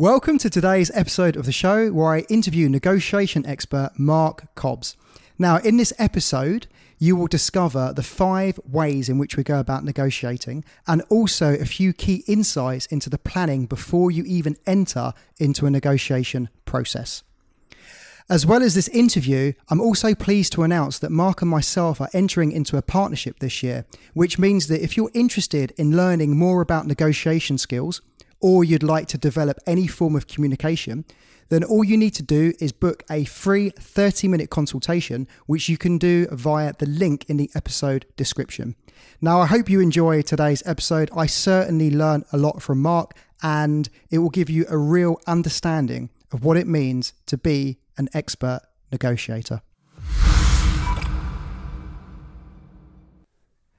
Welcome to today's episode of the show where I interview negotiation expert Marc Cobbs. Now, in this episode, you will discover the five ways in which we go about negotiating and also a few key insights into the planning before you even enter into a negotiation process. As well as this interview, I'm also pleased to announce that Marc and myself are entering into a partnership this year, which means that if you're interested in learning more about negotiation skills or you'd like to develop any form of communication, then all you need to do is book a free 30 minute consultation, which you can do via the link in the episode description. Now, I hope you enjoy today's episode. I certainly learned a lot from Marc, and it will give you a real understanding of what it means to be an expert negotiator.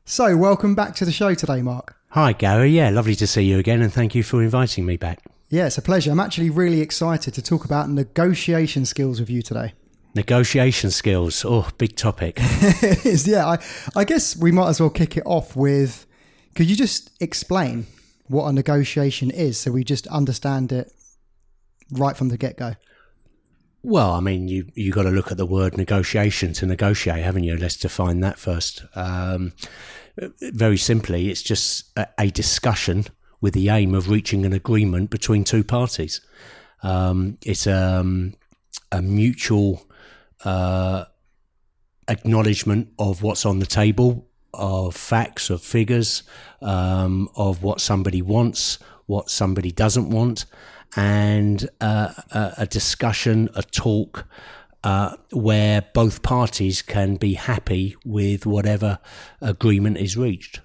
So, welcome back to the show today, Marc. Hi, Gary. Yeah, lovely to see you again, and thank you for inviting me back. Yeah, it's a pleasure. I'm actually really excited to talk about negotiation skills with you today. Negotiation skills. Oh, big topic. yeah. I, I guess we might as well kick it off with could you just explain what a negotiation is so we just understand it right from the get go? Well, I mean, you you got to look at the word negotiation to negotiate, haven't you? Let's define that first. Um, very simply, it's just a, a discussion with the aim of reaching an agreement between two parties. Um, it's um, a mutual uh, acknowledgement of what's on the table, of facts, of figures, um, of what somebody wants, what somebody doesn't want, and uh, a, a, discussion, a talk. Uh, where both parties can be happy with whatever agreement is reached.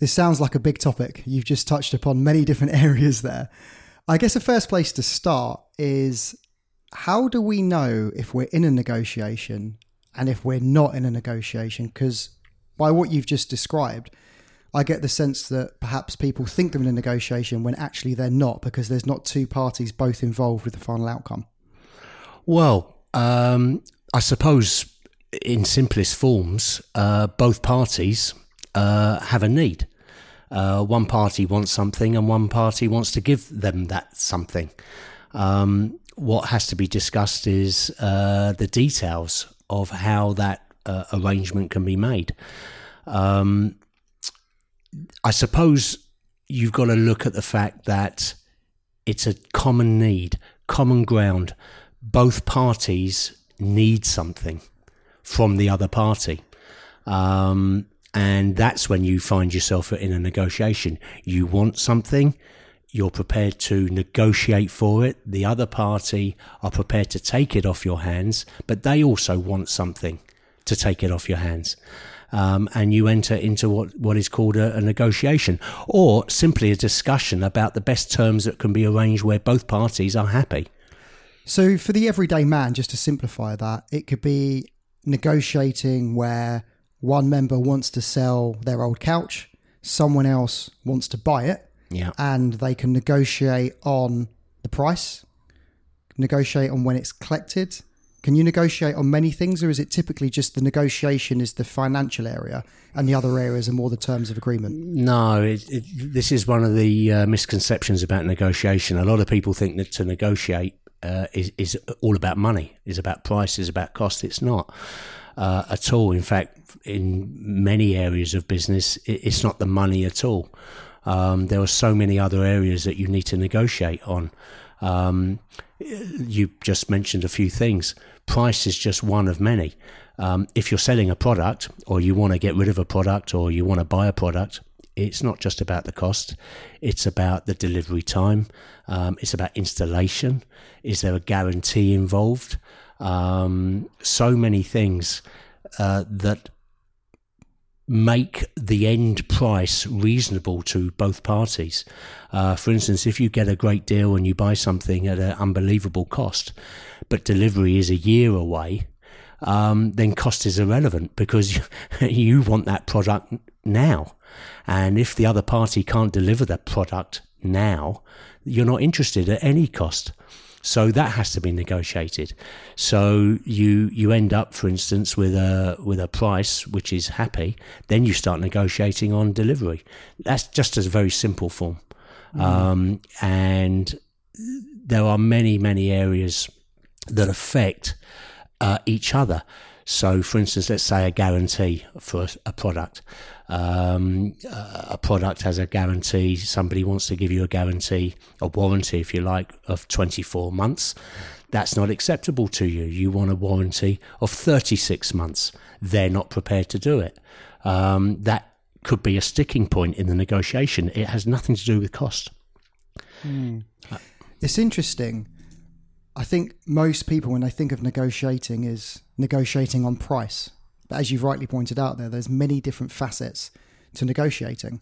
This sounds like a big topic. You've just touched upon many different areas there. I guess the first place to start is how do we know if we're in a negotiation and if we're not in a negotiation? Because by what you've just described, I get the sense that perhaps people think they're in a negotiation when actually they're not because there's not two parties both involved with the final outcome. Well, um, I suppose in simplest forms, uh, both parties uh, have a need. Uh, one party wants something and one party wants to give them that something. Um, what has to be discussed is uh, the details of how that uh, arrangement can be made. Um, I suppose you've got to look at the fact that it's a common need, common ground. Both parties need something from the other party. Um, and that's when you find yourself in a negotiation. You want something, you're prepared to negotiate for it. The other party are prepared to take it off your hands, but they also want something to take it off your hands. Um, and you enter into what, what is called a, a, negotiation or simply a discussion about the best terms that can be arranged where both parties are happy. So, for the everyday man, just to simplify that, it could be negotiating where one member wants to sell their old couch, someone else wants to buy it, yeah. and they can negotiate on the price, negotiate on when it's collected. Can you negotiate on many things, or is it typically just the negotiation is the financial area and the other areas are more the terms of agreement? No, it, it, this is one of the uh, misconceptions about negotiation. A lot of people think that to negotiate uh, is, is all about money, is about price, is about cost. It's not uh, at all. In fact, in many areas of business, it's not the money at all. Um, there are so many other areas that you need to negotiate on. Um, you just mentioned a few things. Price is just one of many. Um, if you're selling a product, or you want to get rid of a product, or you want to buy a product, it's not just about the cost. It's about the delivery time. Um, it's about installation. Is there a guarantee involved? Um, so many things uh, that make the end price reasonable to both parties. Uh, for instance, if you get a great deal and you buy something at an unbelievable cost, but delivery is a year away, um, then cost is irrelevant because you want that product now. And if the other party can't deliver that product now, you're not interested at any cost. So that has to be negotiated. So you you end up, for instance, with a with a price which is happy. Then you start negotiating on delivery. That's just a very simple form, mm. um, and there are many, many areas that affect uh, each other. So, for instance, let's say a guarantee for a, product. Um, a product has a guarantee. Somebody wants to give you a guarantee, a warranty, if you like, of 24 months. That's not acceptable to you. You want a warranty of 36 months. They're not prepared to do it. Um, that could be a sticking point in the negotiation. It has nothing to do with cost. Mm. It's interesting. I think most people, when they think of negotiating, is negotiating on price. But as you've rightly pointed out, there there's many different facets to negotiating.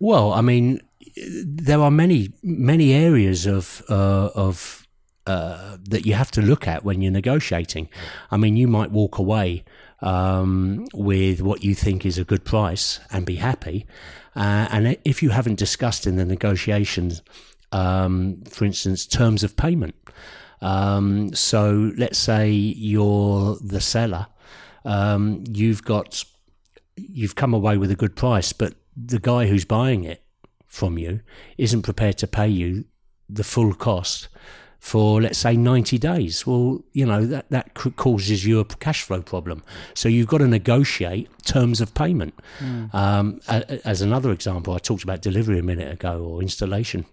Well, I mean, there are many many areas of uh, of uh, that you have to look at when you're negotiating. I mean, you might walk away um, with what you think is a good price and be happy, uh, and if you haven't discussed in the negotiations, um, for instance, terms of payment. Um, so let's say you're the seller, um, you've got you've come away with a good price, but the guy who's buying it from you isn't prepared to pay you the full cost for let's say 90 days well you know that that causes you a cash flow problem so you've got to negotiate terms of payment mm. um, as another example i talked about delivery a minute ago or installation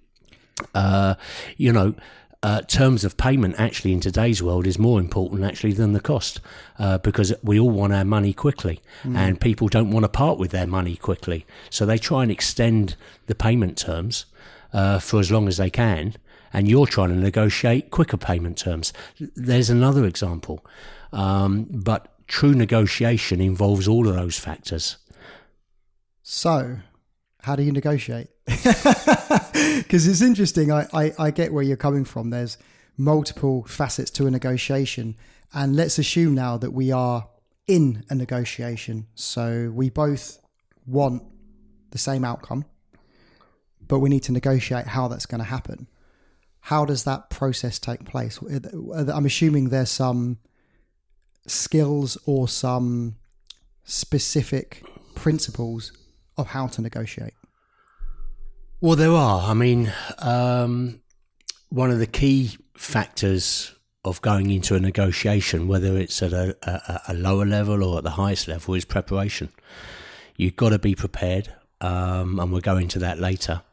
uh, you know uh, terms of payment actually in today's world is more important actually than the cost uh, because we all want our money quickly mm. and people don't want to part with their money quickly. So they try and extend the payment terms uh, for as long as they can and you're trying to negotiate quicker payment terms. There's another example um, but true negotiation involves all of those factors. So how do you negotiate? Because it's interesting. I, I, I get where you're coming from. There's multiple facets to a negotiation. And let's assume now that we are in a negotiation. So we both want the same outcome, but we need to negotiate how that's going to happen. How does that process take place? Uh, I'm assuming there's some skills or some specific principles of how to negotiate? Well, there are. I mean, um, one of the key factors of going into a negotiation, whether it's at a, a, a, lower level or at the highest level, is preparation. You've got to be prepared, um, and we'll go into that later.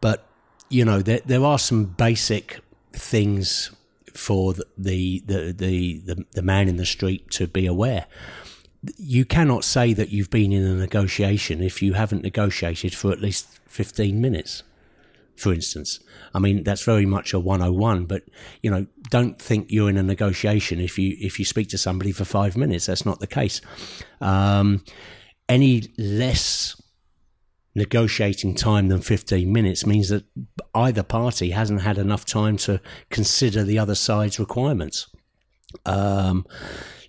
But you know, there there are some basic things for the the the the, the, the man in the street to be aware you cannot say that you've been in a negotiation if you haven't negotiated for at least 15 minutes for instance. I mean that's very much a 101 but you know don't think you're in a negotiation if you if you speak to somebody for 5 minutes. That's not the case. Um, any less negotiating time than 15 minutes means that either party hasn't had enough time to consider the other side's requirements. Um,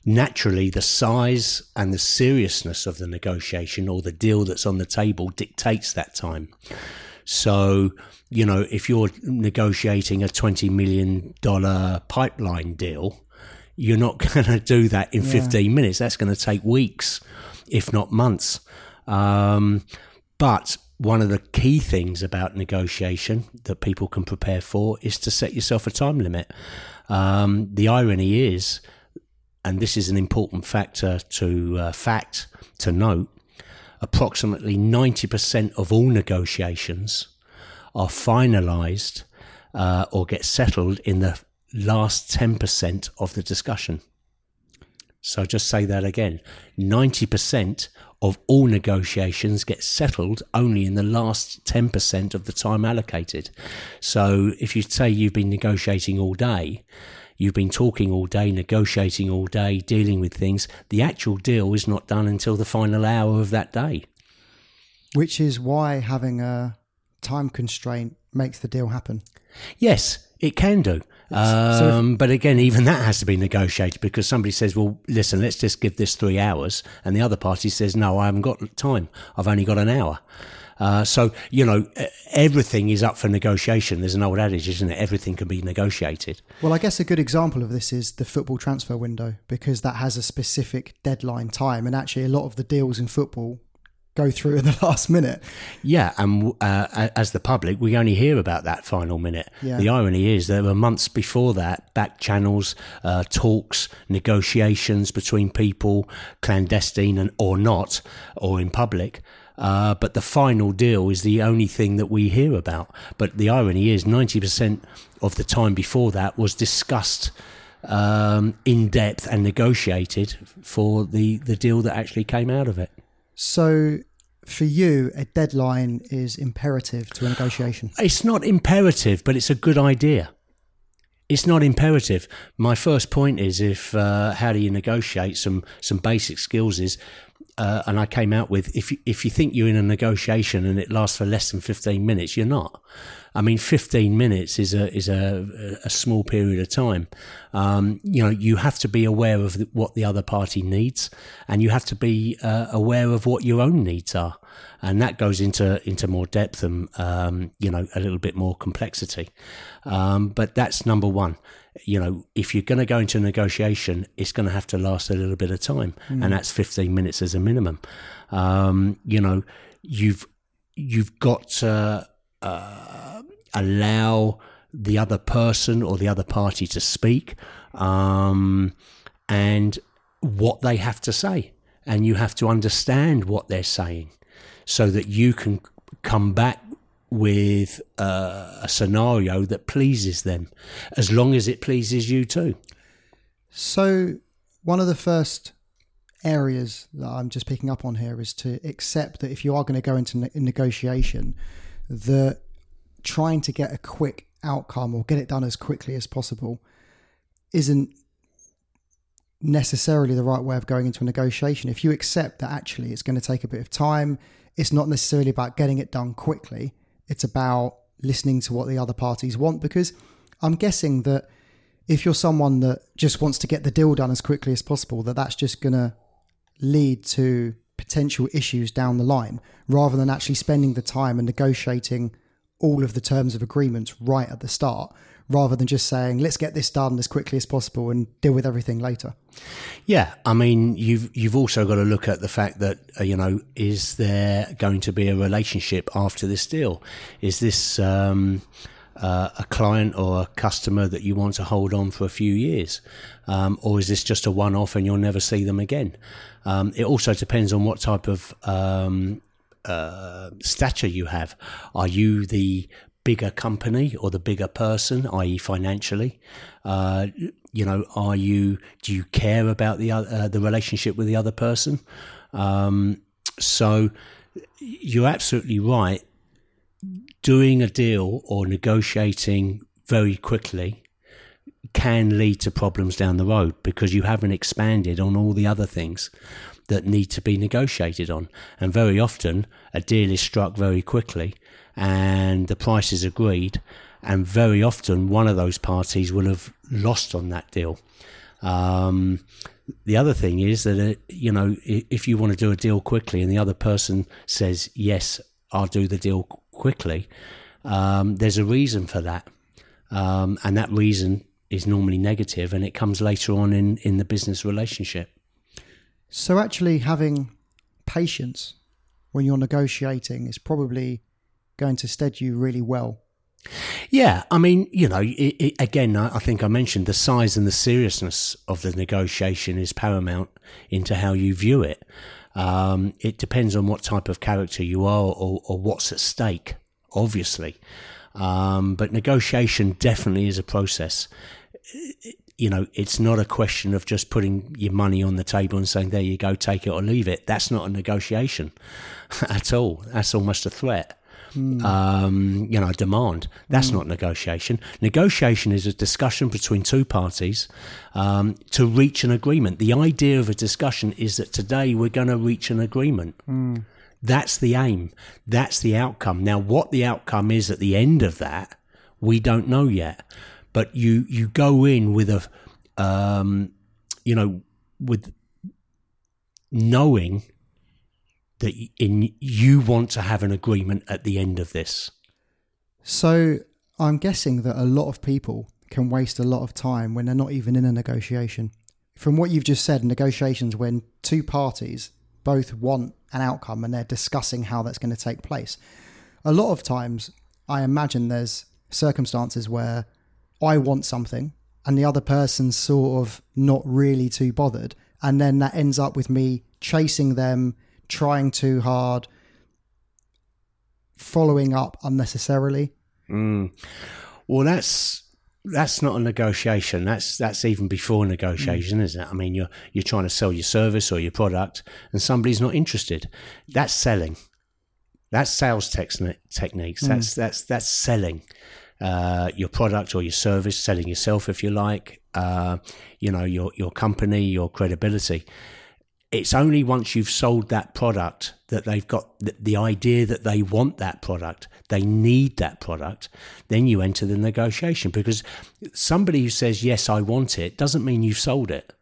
naturally the size and the seriousness of the negotiation or the deal that's on the table dictates that time. So, you know, if you're negotiating a $20 million pipeline deal, you're not going to do that in yeah. 15 minutes. That's going to take weeks, if not months. Um, but one of the key things about negotiation that people can prepare for is to set yourself a time limit. Um, the irony is and this is an important factor to uh, fact to note, approximately 90% of all negotiations are finalized uh, or get settled in the last 10% of the discussion. So just say that again 90% of all negotiations get settled only in the last 10% of the time allocated. So if you say you've been negotiating all day, You've been talking all day, negotiating all day, dealing with things. The actual deal is not done until the final hour of that day. Which is why having a time constraint makes the deal happen. Yes, it can do. Um, so if, but again, even that has to be negotiated because somebody says, well, listen, let's just give this three hours. And the other party says, no, I haven't got time. I've only got an hour. Uh, so, you know, everything is up for negotiation. There's an old adage, isn't it? Everything can be negotiated. Well, I guess a good example of this is the football transfer window because that has a specific deadline time. And actually, a lot of the deals in football go through at the last minute. Yeah, and uh, as the public, we only hear about that final minute. Yeah. The irony is there were months before that, back channels, uh, talks, negotiations between people, clandestine and or not, or in public. Uh, but the final deal is the only thing that we hear about. But the irony is, ninety percent of the time before that was discussed um, in depth and negotiated for the the deal that actually came out of it. So, for you, a deadline is imperative to a negotiation. It's not imperative, but it's a good idea. It's not imperative. My first point is if uh, how do you negotiate? Some some basic skills is, uh, and I came out with if you, if you think you're in a negotiation and it lasts for less than fifteen minutes, you're not. I mean, 15 minutes is a is a, a small period of time. Um, you know, you have to be aware of what the other party needs, and you have to be uh, aware of what your own needs are, and that goes into into more depth and um, you know a little bit more complexity. Um, but that's number one. You know, if you're going to go into a negotiation, it's going to have to last a little bit of time, mm. and that's 15 minutes as a minimum. Um, you know, you've you've got. to uh, allow the other person or the other party to speak um, and what they have to say. And you have to understand what they're saying so that you can come back with uh, a scenario that pleases them, as long as it pleases you too. So, one of the first areas that I'm just picking up on here is to accept that if you are going to go into ne- negotiation, that trying to get a quick outcome or get it done as quickly as possible isn't necessarily the right way of going into a negotiation. If you accept that actually it's going to take a bit of time, it's not necessarily about getting it done quickly, it's about listening to what the other parties want. Because I'm guessing that if you're someone that just wants to get the deal done as quickly as possible, that that's just going to lead to potential issues down the line rather than actually spending the time and negotiating all of the terms of agreement right at the start rather than just saying let's get this done as quickly as possible and deal with everything later. Yeah, I mean you've you've also got to look at the fact that uh, you know is there going to be a relationship after this deal? Is this um, uh, a client or a customer that you want to hold on for a few years, um, or is this just a one-off and you'll never see them again? Um, it also depends on what type of um, uh, stature you have. Are you the bigger company or the bigger person, i.e., financially? Uh, you know, are you? Do you care about the uh, the relationship with the other person? Um, so you're absolutely right. Doing a deal or negotiating very quickly can lead to problems down the road because you haven't expanded on all the other things that need to be negotiated on. And very often, a deal is struck very quickly and the price is agreed. And very often, one of those parties will have lost on that deal. Um, the other thing is that, uh, you know, if you want to do a deal quickly and the other person says, yes, I'll do the deal quickly, um, there's a reason for that. Um, and that reason is normally negative and it comes later on in, in the business relationship. So, actually, having patience when you're negotiating is probably going to stead you really well. Yeah, I mean, you know, it, it, again, I think I mentioned the size and the seriousness of the negotiation is paramount into how you view it. Um, it depends on what type of character you are or, or what's at stake, obviously. Um, but negotiation definitely is a process you know, it's not a question of just putting your money on the table and saying, there you go, take it or leave it. That's not a negotiation at all. That's almost a threat. Mm. Um, you know, demand. That's mm. not negotiation. Negotiation is a discussion between two parties um, to reach an agreement. The idea of a discussion is that today we're going to reach an agreement. Mm. That's the aim. That's the outcome. Now, what the outcome is at the end of that, we don't know yet but you you go in with a um, you know with knowing that in you want to have an agreement at the end of this. So I'm guessing that a lot of people can waste a lot of time when they're not even in a negotiation. From what you've just said, negotiations when two parties both want an outcome and they're discussing how that's going to take place. A lot of times, I imagine there's circumstances where I want something and the other person's sort of not really too bothered. And then that ends up with me chasing them, trying too hard, following up unnecessarily. Mm. Well, that's that's not a negotiation. That's that's even before negotiation, mm. isn't it? I mean, you're you're trying to sell your service or your product, and somebody's not interested. That's selling. That's sales techniques. Mm. That's that's that's selling uh, your product or your service, selling yourself if you like. Uh, you know your your company, your credibility it's only once you've sold that product that they've got the, idea that they want that product, they need that product, then you enter the negotiation. Because somebody who says, Yes, I want it, doesn't mean you've sold it.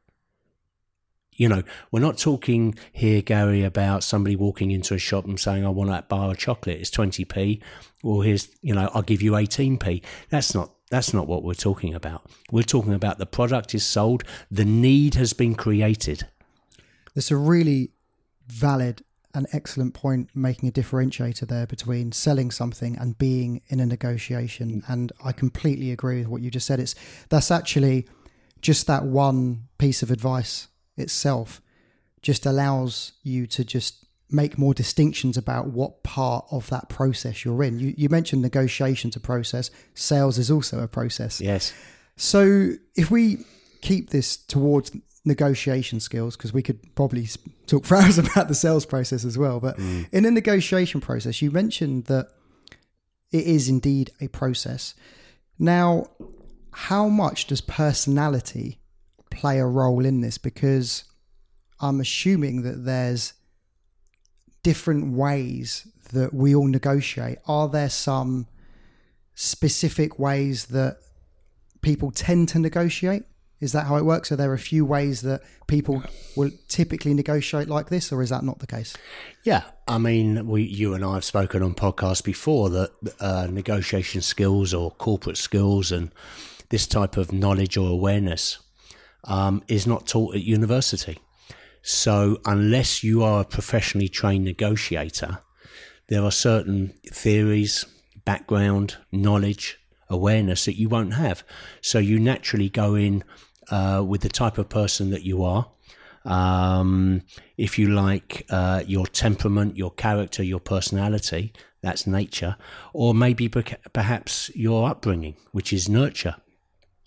You know, we're not talking here, Gary, about somebody walking into a shop and saying, I want that bar of chocolate, it's 20p, or here's, you know, I'll give you 18p. That's not that's not what we're talking about. We're talking about the product is sold, the need has been created there's a really valid and excellent point making a differentiator there between selling something and being in a negotiation. Mm. And I completely agree with what you just said. It's that's actually just that one piece of advice itself just allows you to just make more distinctions about what part of that process you're in. You, you mentioned negotiation to process, sales is also a process. Yes. So if we keep this towards negotiation skills because we could probably talk for hours about the sales process as well. But mm. in a negotiation process, you mentioned that it is indeed a process. Now, how much does personality play a role in this? Because I'm assuming that there's different ways that we all negotiate. Are there some specific ways that people tend to negotiate? Is that how it works? Are there a few ways that people will typically negotiate like this, or is that not the case? Yeah, I mean, we, you and I have spoken on podcasts before that uh, negotiation skills or corporate skills and this type of knowledge or awareness um, is not taught at university. So, unless you are a professionally trained negotiator, there are certain theories, background, knowledge, awareness that you won't have. So, you naturally go in uh, with the type of person that you are. Um, if you like uh, your temperament, your character, your personality, that's nature, or maybe perhaps your upbringing, which is nurture.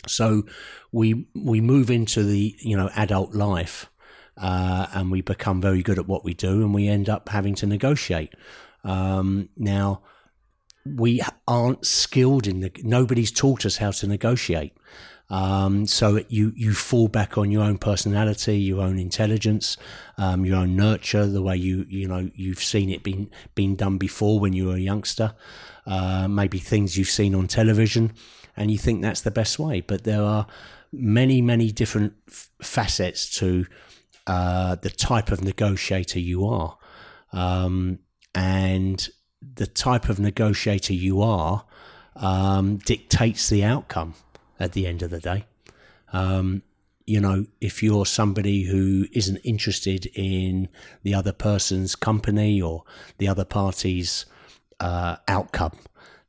So we we move into the you know adult life, uh, and we become very good at what we do, and we end up having to negotiate. Um, now we aren't skilled in the. Nobody's taught us how to negotiate. Um, so you you fall back on your own personality, your own intelligence, um, your own nurture, the way you you know you've seen it being been done before when you were a youngster, uh, maybe things you've seen on television, and you think that's the best way. But there are many many different f- facets to uh, the type of negotiator you are, um, and the type of negotiator you are um, dictates the outcome at the end of the day. Um, you know, if you're somebody who isn't interested in the other person's company or the other party's uh, outcome,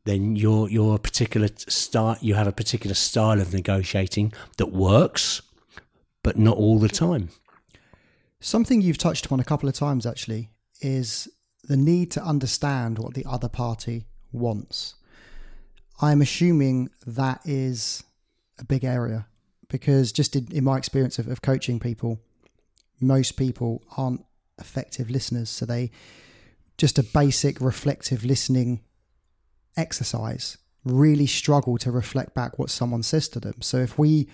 then you're you're a particular style. You have a particular style of negotiating that works, but not all the time. Something you've touched upon a couple of times actually is the need to understand what the other party wants. I'm assuming that is a big area because just in, in my experience of, of coaching people, most people aren't effective listeners. So they just a basic reflective listening exercise really struggle to reflect back what someone says to them. So if we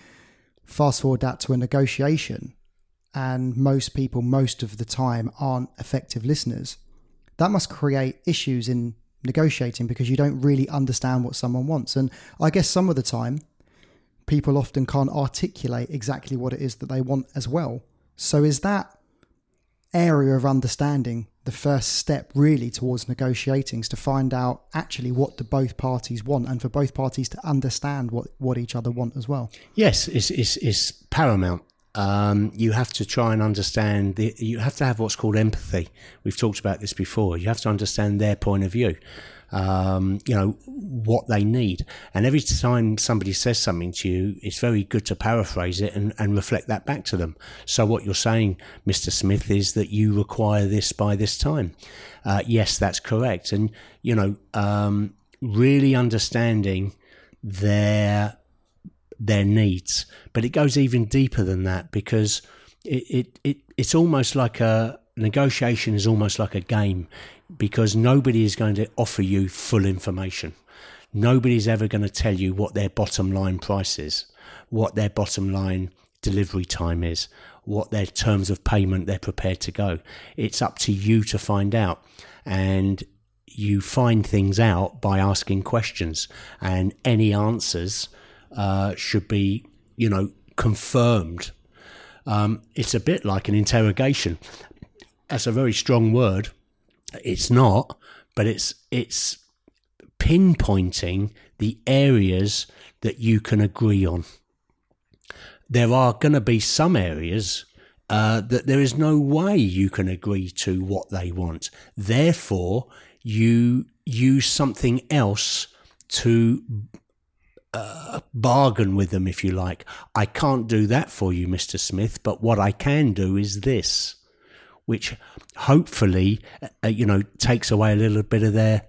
fast forward that to a negotiation and most people most of the time aren't effective listeners, that must create issues in negotiating because you don't really understand what someone wants. And I guess some of the time people often can't articulate exactly what it is that they want as well. So, is that area of understanding the first step really towards negotiating is to find out actually what do both parties want and for both parties to understand what, what each other want as well? Yes, it's, it's, it's paramount. um, you have to try and understand. The, you have to have what's called empathy. We've talked about this before. You have to understand their point of view. Um, you know what they need, and every time somebody says something to you, it's very good to paraphrase it and, and reflect that back to them. So what you're saying, Mr. Smith, is that you require this by this time. Uh, yes, that's correct, and you know, um, really understanding their their needs. But it goes even deeper than that because it, it, it it's almost like a negotiation is almost like a game because nobody is going to offer you full information. Nobody's ever going to tell you what their bottom line price is, what their bottom line delivery time is, what their terms of payment they're prepared to go. It's up to you to find out. And you find things out by asking questions, and any answers uh, should be, you know, confirmed. Um, it's a bit like an interrogation. That's a very strong word. It's not, but it's it's pinpointing the areas that you can agree on. There are going to be some areas uh, that there is no way you can agree to what they want. Therefore, you use something else to uh, bargain with them, if you like. I can't do that for you, Mr. Smith, but what I can do is this, which hopefully, uh, you know, takes away a little bit of their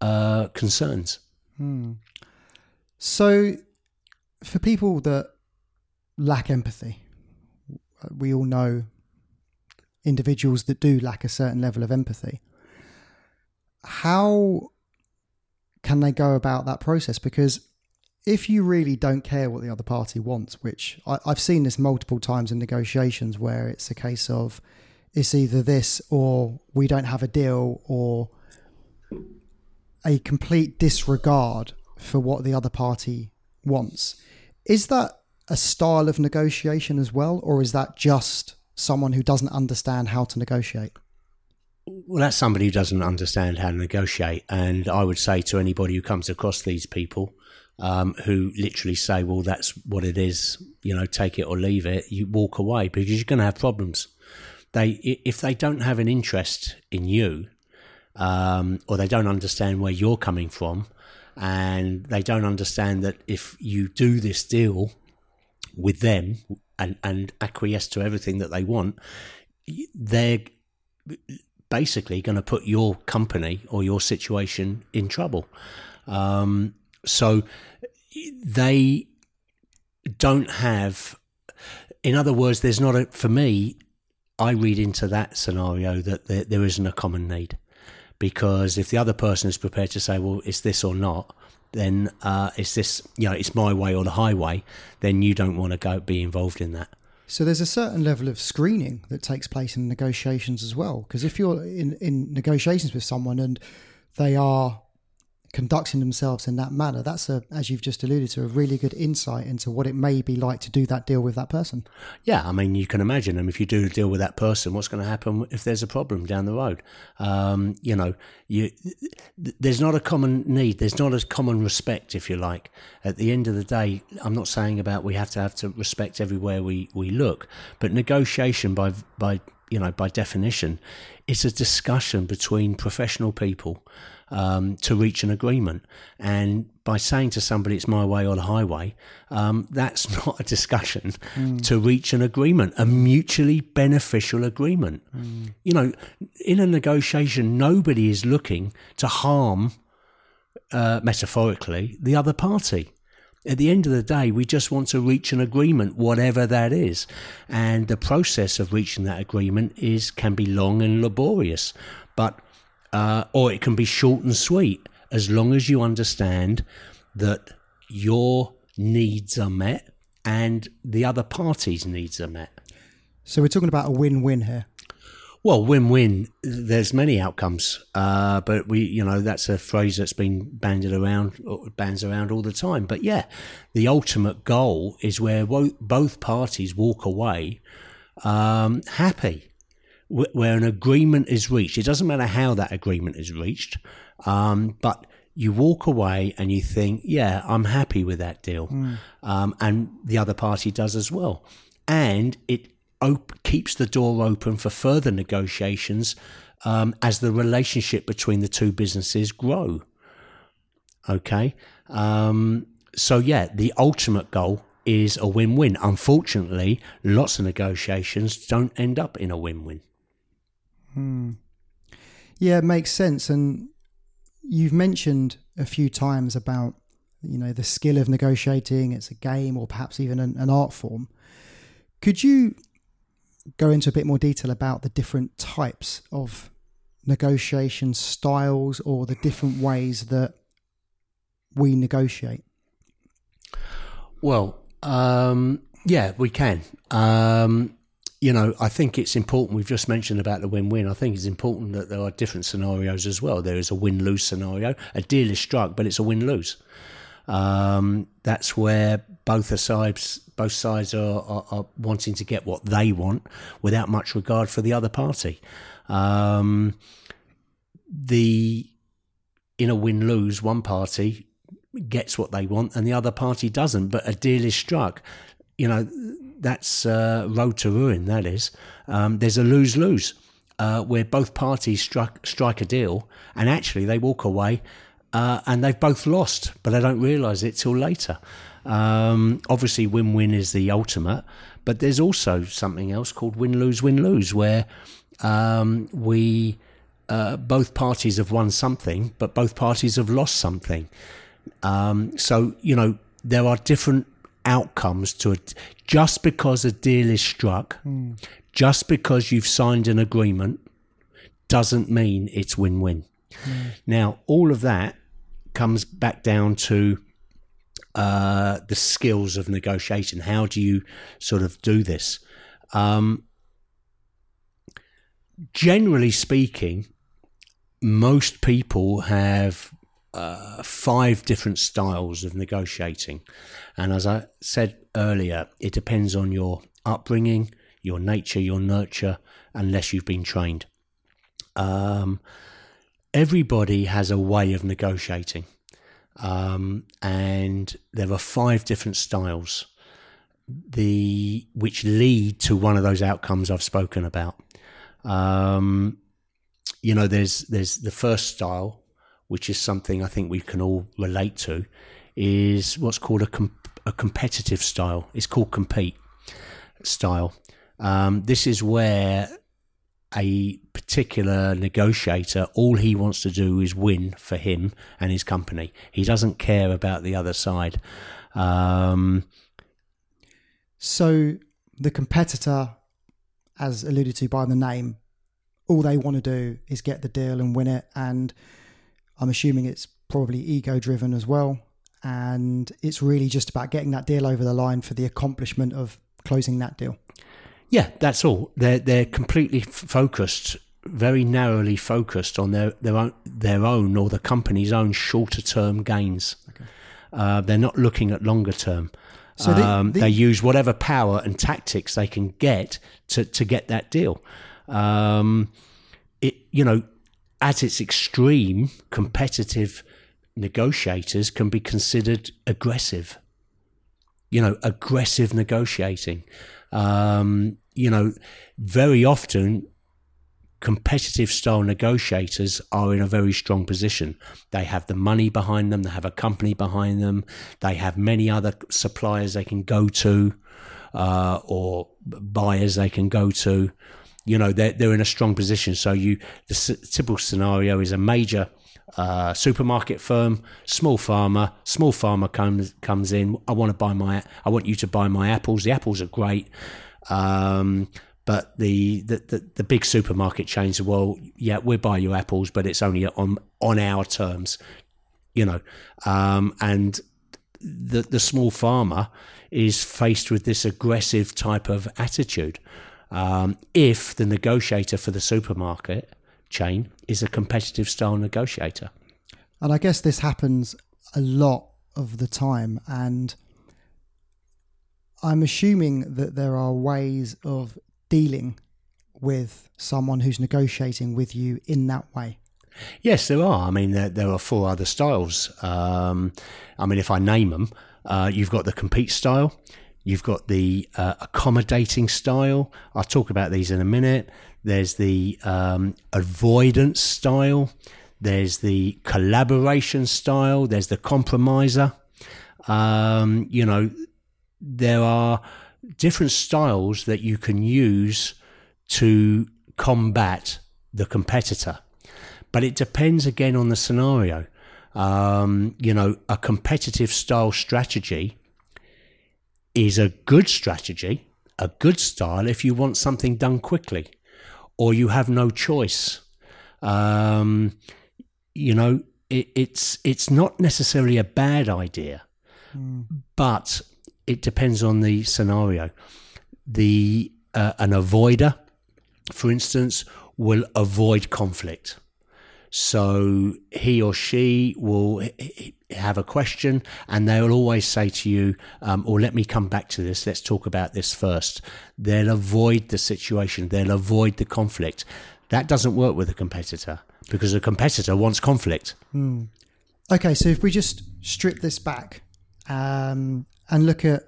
uh, concerns. Hmm. So, for people that lack empathy, we all know individuals that do lack a certain level of empathy. How can they go about that process? Because if you really don't care what the other party wants, which I, have seen this multiple times in negotiations where it's a case of it's either this or we don't have a deal or a complete disregard for what the other party wants. Is that a style of negotiation as well, or is that just someone who doesn't understand how to negotiate? Well, that's somebody who doesn't understand how to negotiate. And I would say to anybody who comes across these people, um, who literally say, well, that's what it is, you know, take it or leave it, you walk away because you're going to have problems. They, if they don't have an interest in you, um, or they don't understand where you're coming from, and they don't understand that if you do this deal with them and, and acquiesce to everything that they want, they're basically going to put your company or your situation in trouble. Um, so they don't have, in other words, there's not a, for me, I read into that scenario that there, there isn't a common need. Because if the other person is prepared to say, well, it's this or not, then uh, it's this, you know, it's my way or the highway, then you don't want to go be involved in that. So there's a certain level of screening that takes place in negotiations as well. Because if you're in, in negotiations with someone and they are conducting themselves in that manner, that's a, as you've just alluded to, a really good insight into what it may be like to do that deal with that person. Yeah, I mean, you can imagine them if you do a deal with that person, what's going to happen if there's a problem down the road? Um, you know, you there's not a common need, there's not a common respect, if you like. At the end of the day, I'm not saying about we have to have to respect everywhere we we look, but negotiation by by you know by definition, it's a discussion between professional people um, to reach an agreement. And by saying to somebody it's my way or the highway, um, that's not a discussion mm. to reach an agreement, a mutually beneficial agreement. Mm. You know, in a negotiation, nobody is looking to harm, uh, metaphorically, the other party. At the end of the day, we just want to reach an agreement, whatever that is. And the process of reaching that agreement is can be long and laborious. But uh, or it can be short and sweet as long as you understand that your needs are met and the other party's needs are met. So we're talking about a win-win here. Well, win-win. There's many outcomes, uh, but we, you know, that's a phrase that's been banded around, bands around all the time. But yeah, the ultimate goal is where both parties walk away um, happy where an agreement is reached. It doesn't matter how that agreement is reached, um, but you walk away and you think, yeah, I'm happy with that deal. Mm. Um, and the other party does as well. and it op- keeps the door open for further negotiations um, as the relationship between the two businesses grow. Okay, um, so yeah, the ultimate goal is a win-win. Unfortunately, lots of negotiations don't end up in a win-win. Hmm. Yeah, it makes sense. And you've mentioned a few times about you know the skill of negotiating. It's a game, or perhaps even an, an art form. Could you go into a bit more detail about the different types of negotiation styles or the different ways that we negotiate? Well, um, yeah, we can. Um, you know, I think it's important. We've just mentioned about the win-win. I think it's important that there are different scenarios as well. There is a win-lose scenario. A deal is struck, but it's a win-lose. Um, that's where both sides both sides are, are, are, wanting to get what they want without much regard for the other party. Um, the in a win lose, one party gets what they want and the other party doesn't, but a deal is struck. You know, that's uh, road to ruin. That is. Um, there's a lose lose. Uh, where both parties struck, strike a deal and actually they walk away uh, and they've both lost, but they don't realise it till later. Um, obviously, win win is the ultimate, but there's also something else called win lose win lose, where um, we uh, both parties have won something, but both parties have lost something. Um, so you know there are different outcomes to it. Just because a deal is struck, mm. just because you've signed an agreement, doesn't mean it's win win. Mm. Now, all of that comes back down to uh, the skills of negotiation. How do you sort of do this? Um, generally speaking, most people have uh, five different styles of negotiating. And as I said earlier, it depends on your upbringing, your nature, your nurture, unless you've been trained. Um, everybody has a way of negotiating. Um, and there are five different styles the which lead to one of those outcomes I've spoken about. Um, you know, there's there's the first style, which is something I think we can all relate to, is what's called a a competitive style. It's called compete style. Um, this is where a particular negotiator, all he wants to do is win for him and his company. He doesn't care about the other side. Um, so the competitor, as alluded to by the name, all they want to do is get the deal and win it. And I'm assuming it's probably ego driven as well. And it's really just about getting that deal over the line for the accomplishment of closing that deal. Yeah, that's all. They're they're completely f- focused, very narrowly focused on their their own their own or the company's own shorter term gains. Okay. Uh, they're not looking at longer term. So the, um, the, they use whatever power and tactics they can get to to get that deal. Um, it you know, at its extreme, competitive negotiators can be considered aggressive. You know, aggressive negotiating. Um, you know, very often competitive style negotiators are in a very strong position. They have the money behind them, they have a company behind them, they have many other suppliers they can go to uh, or buyers they can go to. You know, they're, they're in a strong position. So you, the typical scenario is a major uh, supermarket firm, small farmer. Small farmer comes comes in. I want to buy my. I want you to buy my apples. The apples are great. Um, but the, the, the, the, big supermarket chains, well, yeah, we'll buy you apples, but it's only on on our terms, you know. Um, and the the small farmer is faced with this aggressive type of attitude. Um, if the negotiator for the supermarket chain is a competitive style negotiator. And I guess this happens a lot of the time. And I'm assuming that there are ways of dealing with someone who's negotiating with you in that way. Yes, there are. I mean, there, there are four other styles. Um, I mean, if I name them, uh, you've got the compete style, You've got the uh, accommodating style. I'll talk about these in a minute. There's the um, avoidance style. There's the collaboration style. There's the compromiser. Um, you know, there are different styles that you can use to combat the competitor. But it depends again on the scenario. Um, you know, a competitive style strategy is a good strategy, a good style if you want something done quickly or you have no choice. Um, you know, it, it's it's not necessarily a bad idea, mm. but it depends on the scenario. The uh, an avoider, for instance, will avoid conflict. So he or she will have a question and they'll always say to you, um, or let me come back to this, let's talk about this first. They'll avoid the situation, they'll avoid the conflict. That doesn't work with a competitor because a competitor wants conflict. Hmm. Okay, so if we just strip this back um, and look at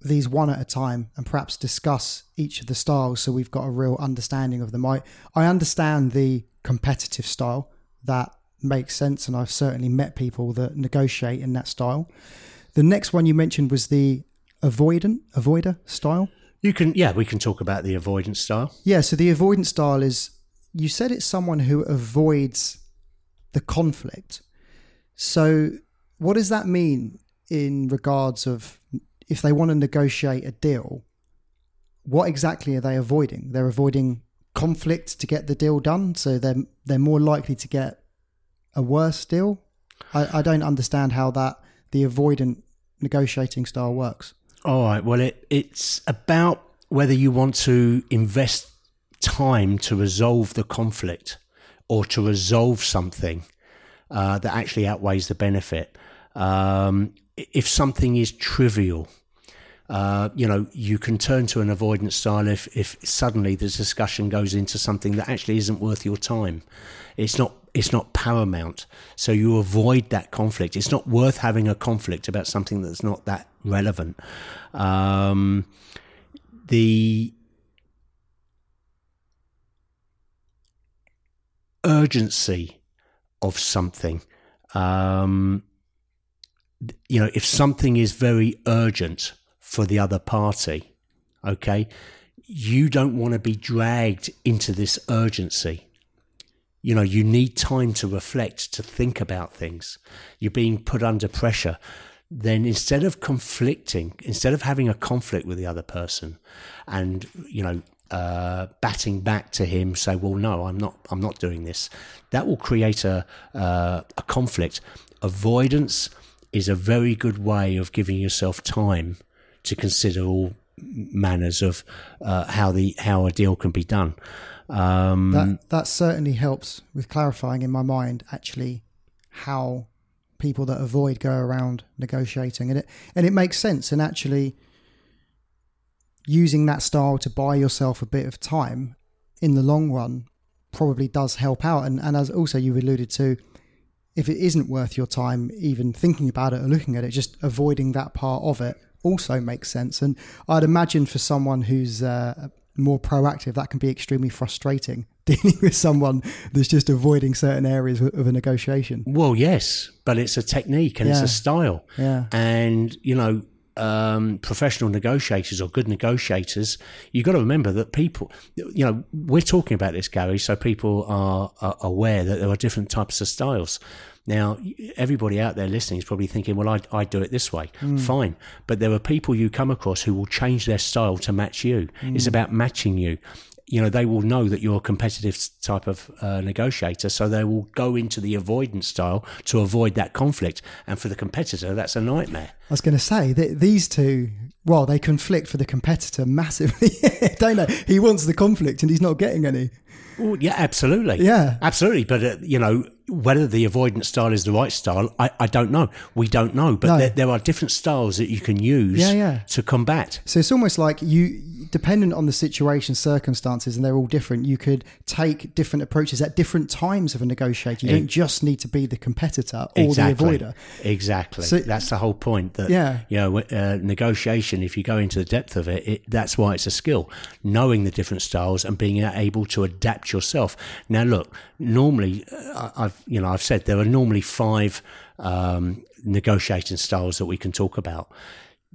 these one at a time and perhaps discuss each of the styles so we've got a real understanding of them. I, I understand the competitive style that makes sense and I've certainly met people that negotiate in that style. The next one you mentioned was the avoidant avoider style. You can yeah, we can talk about the avoidance style. Yeah, so the avoidance style is you said it's someone who avoids the conflict. So what does that mean in regards of if they want to negotiate a deal, what exactly are they avoiding? They're avoiding conflict to get the deal done, so they're they're more likely to get a worse deal. I, I don't understand how that the avoidant negotiating style works. All right. Well, it it's about whether you want to invest time to resolve the conflict or to resolve something uh, that actually outweighs the benefit. Um, if something is trivial, uh, you know, you can turn to an avoidance style if, if suddenly the discussion goes into something that actually isn't worth your time. It's not it's not paramount. So you avoid that conflict. It's not worth having a conflict about something that's not that relevant. Um, the urgency of something. Um, you know, if something is very urgent for the other party, okay, you don't want to be dragged into this urgency. You know, you need time to reflect, to think about things. You're being put under pressure. Then instead of conflicting, instead of having a conflict with the other person and, you know, uh, batting back to him, say, "Well, no, I'm not. I'm not doing this." That will create a uh, a conflict. Avoidance is a very good way of giving yourself time to consider all manners of uh, how the how a deal can be done. Um, that that certainly helps with clarifying in my mind actually how people that avoid go around negotiating, and it and it makes sense. And actually, using that style to buy yourself a bit of time in the long run probably does help out. And and as also you alluded to, if it isn't worth your time even thinking about it or looking at it, just avoiding that part of it also makes sense. And I'd imagine for someone who's uh, more proactive, that can be extremely frustrating dealing with someone that's just avoiding certain areas of a negotiation. Well, yes, but it's a technique and yeah. it's a style. Yeah. And, you know, um, professional negotiators or good negotiators, you've got to remember that people, you know, we're talking about this, Gary, so people are, are aware that there are different types of styles. Now, everybody out there listening is probably thinking, well, I, I do it this way. Mm. Fine. But there are people you come across who will change their style to match you. Mm. It's about matching you you know, they will know that you're a competitive type of uh, negotiator, so they will go into the avoidance style to avoid that conflict. And for the competitor, that's a nightmare. I was going to say that these two, well, they conflict for the competitor massively, don't they? He wants the conflict and he's not getting any. Well, yeah, absolutely. Yeah, absolutely. But uh, you know, whether the avoidance style is the right style, I, I don't know. We don't know. But no. there, there, are different styles that you can use yeah, yeah. to combat. So it's almost like you dependent on the situation, circumstances, and they're all different. You could take different approaches at different times of a negotiator. You don't just need to be the competitor or exactly. the avoider. Exactly. So- that's the whole point. That Yeah. you know, uh, negotiation. If you go into the depth of it, it, that's why it's a skill. Knowing the different styles and being able to adapt yourself. Now, look. Normally, uh, I've you know I've said there are normally five um, negotiating styles that we can talk about.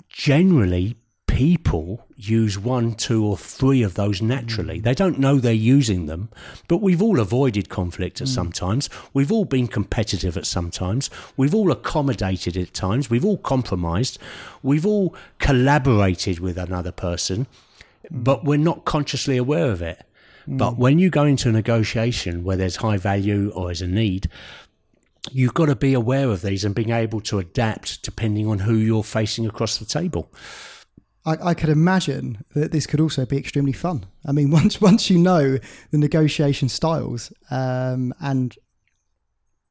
Generally, people use one, two, or three of those naturally. They don't know they're using them, but we've all avoided conflict at hmm. some times. We've all been competitive at some times. We've all accommodated at times. We've all compromised. We've all collaborated with another person, hmm. but we're not consciously aware of it. Hmm. But when you go into a negotiation where there's high value or there's a need, you've got to be aware of these and being able to adapt depending on who you're facing across the table. I, I could imagine that this could also be extremely fun. I mean, once once you know the negotiation styles um, and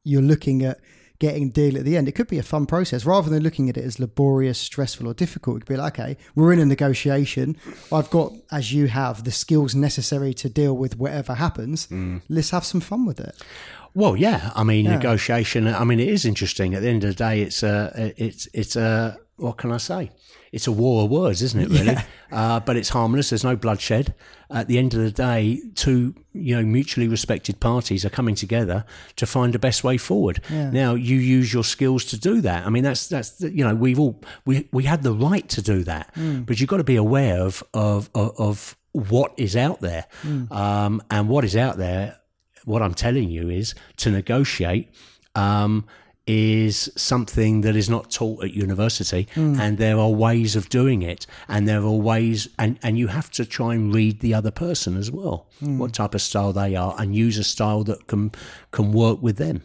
you're looking at getting a deal at the end, it could be a fun process rather than looking at it as laborious, stressful, or difficult. It could be like, okay, we're in a negotiation. I've got, as you have, the skills necessary to deal with whatever happens. Let's have some fun with it. Well, yeah. I mean, Yeah. negotiation. I mean, it is interesting. At the end of the day, it's a, it's, it's a. What can I say? It's a war of words, isn't it? Really, uh, but it's harmless. There's no bloodshed. At the end of the day, two you know mutually respected parties are coming together to find the best way forward. Yeah. Now, you use your skills to do that. I mean, that's that's you know we've all we we had the right to do that, but you've got to be aware of of of, of what is out there, um, and what is out there what I'm telling you is to negotiate um, is something that is not taught at university, and there are ways of doing it, and there are ways, and, and you have to try and read the other person as well, what type of style they are, and use a style that can can work with them.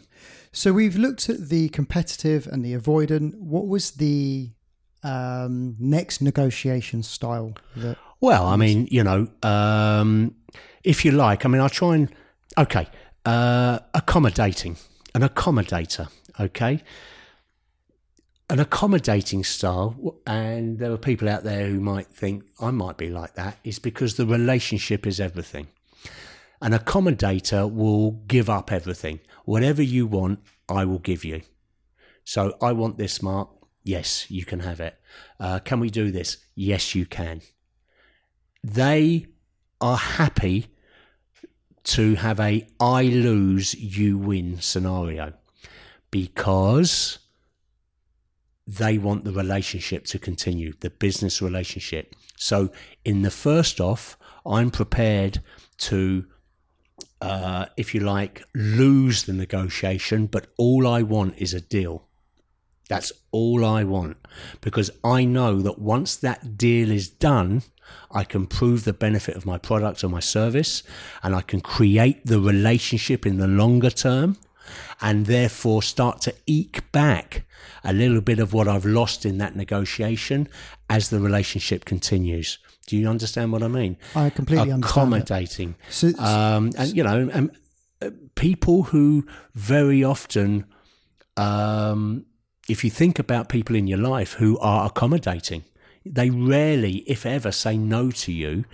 So we've looked at the competitive and the avoidant. What was the um, next negotiation style that Well, I mean, you know, um, if you like, I mean, I try and okay, uh, accommodating, an accommodator, okay, an accommodating style, and there are people out there who might think I might be like that, is because the relationship is everything. An accommodator will give up everything. Whatever you want, I will give you. So I want this, Marc. Yes, you can have it. Uh, can we do this? Yes, you can they are happy to have a I lose, you win scenario because they want the relationship to continue, the business relationship. So, in the first off, I'm prepared to, uh, if you like, lose the negotiation, but all I want is a deal. That's all I want because I know that once that deal is done, I can prove the benefit of my product or my service and I can create the relationship in the longer term and therefore start to eke back a little bit of what I've lost in that negotiation as the relationship continues. Do you understand what I mean? I completely understand. Accommodating. Um, and, you know, and, uh, people who very often um, if you think about people in your life who are accommodating, they rarely, if ever, say no to you.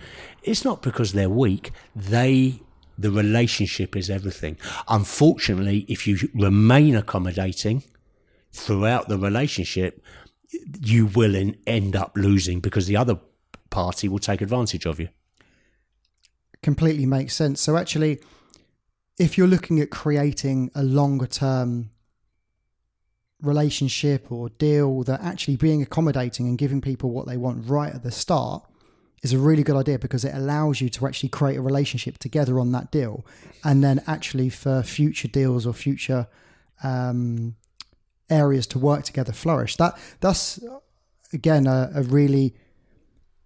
It's not because they're weak. They, the relationship is everything. Unfortunately, if you remain accommodating throughout the relationship, you will en- end up losing because the other party will take advantage of you. completely makes sense. So actually, if you're looking at creating a longer term relationship or deal, that actually being accommodating and giving people what they want right at the start is a really good idea because it allows you to actually create a relationship together on that deal, and then actually for future deals or future um, areas to work together flourish. That that's again a, a really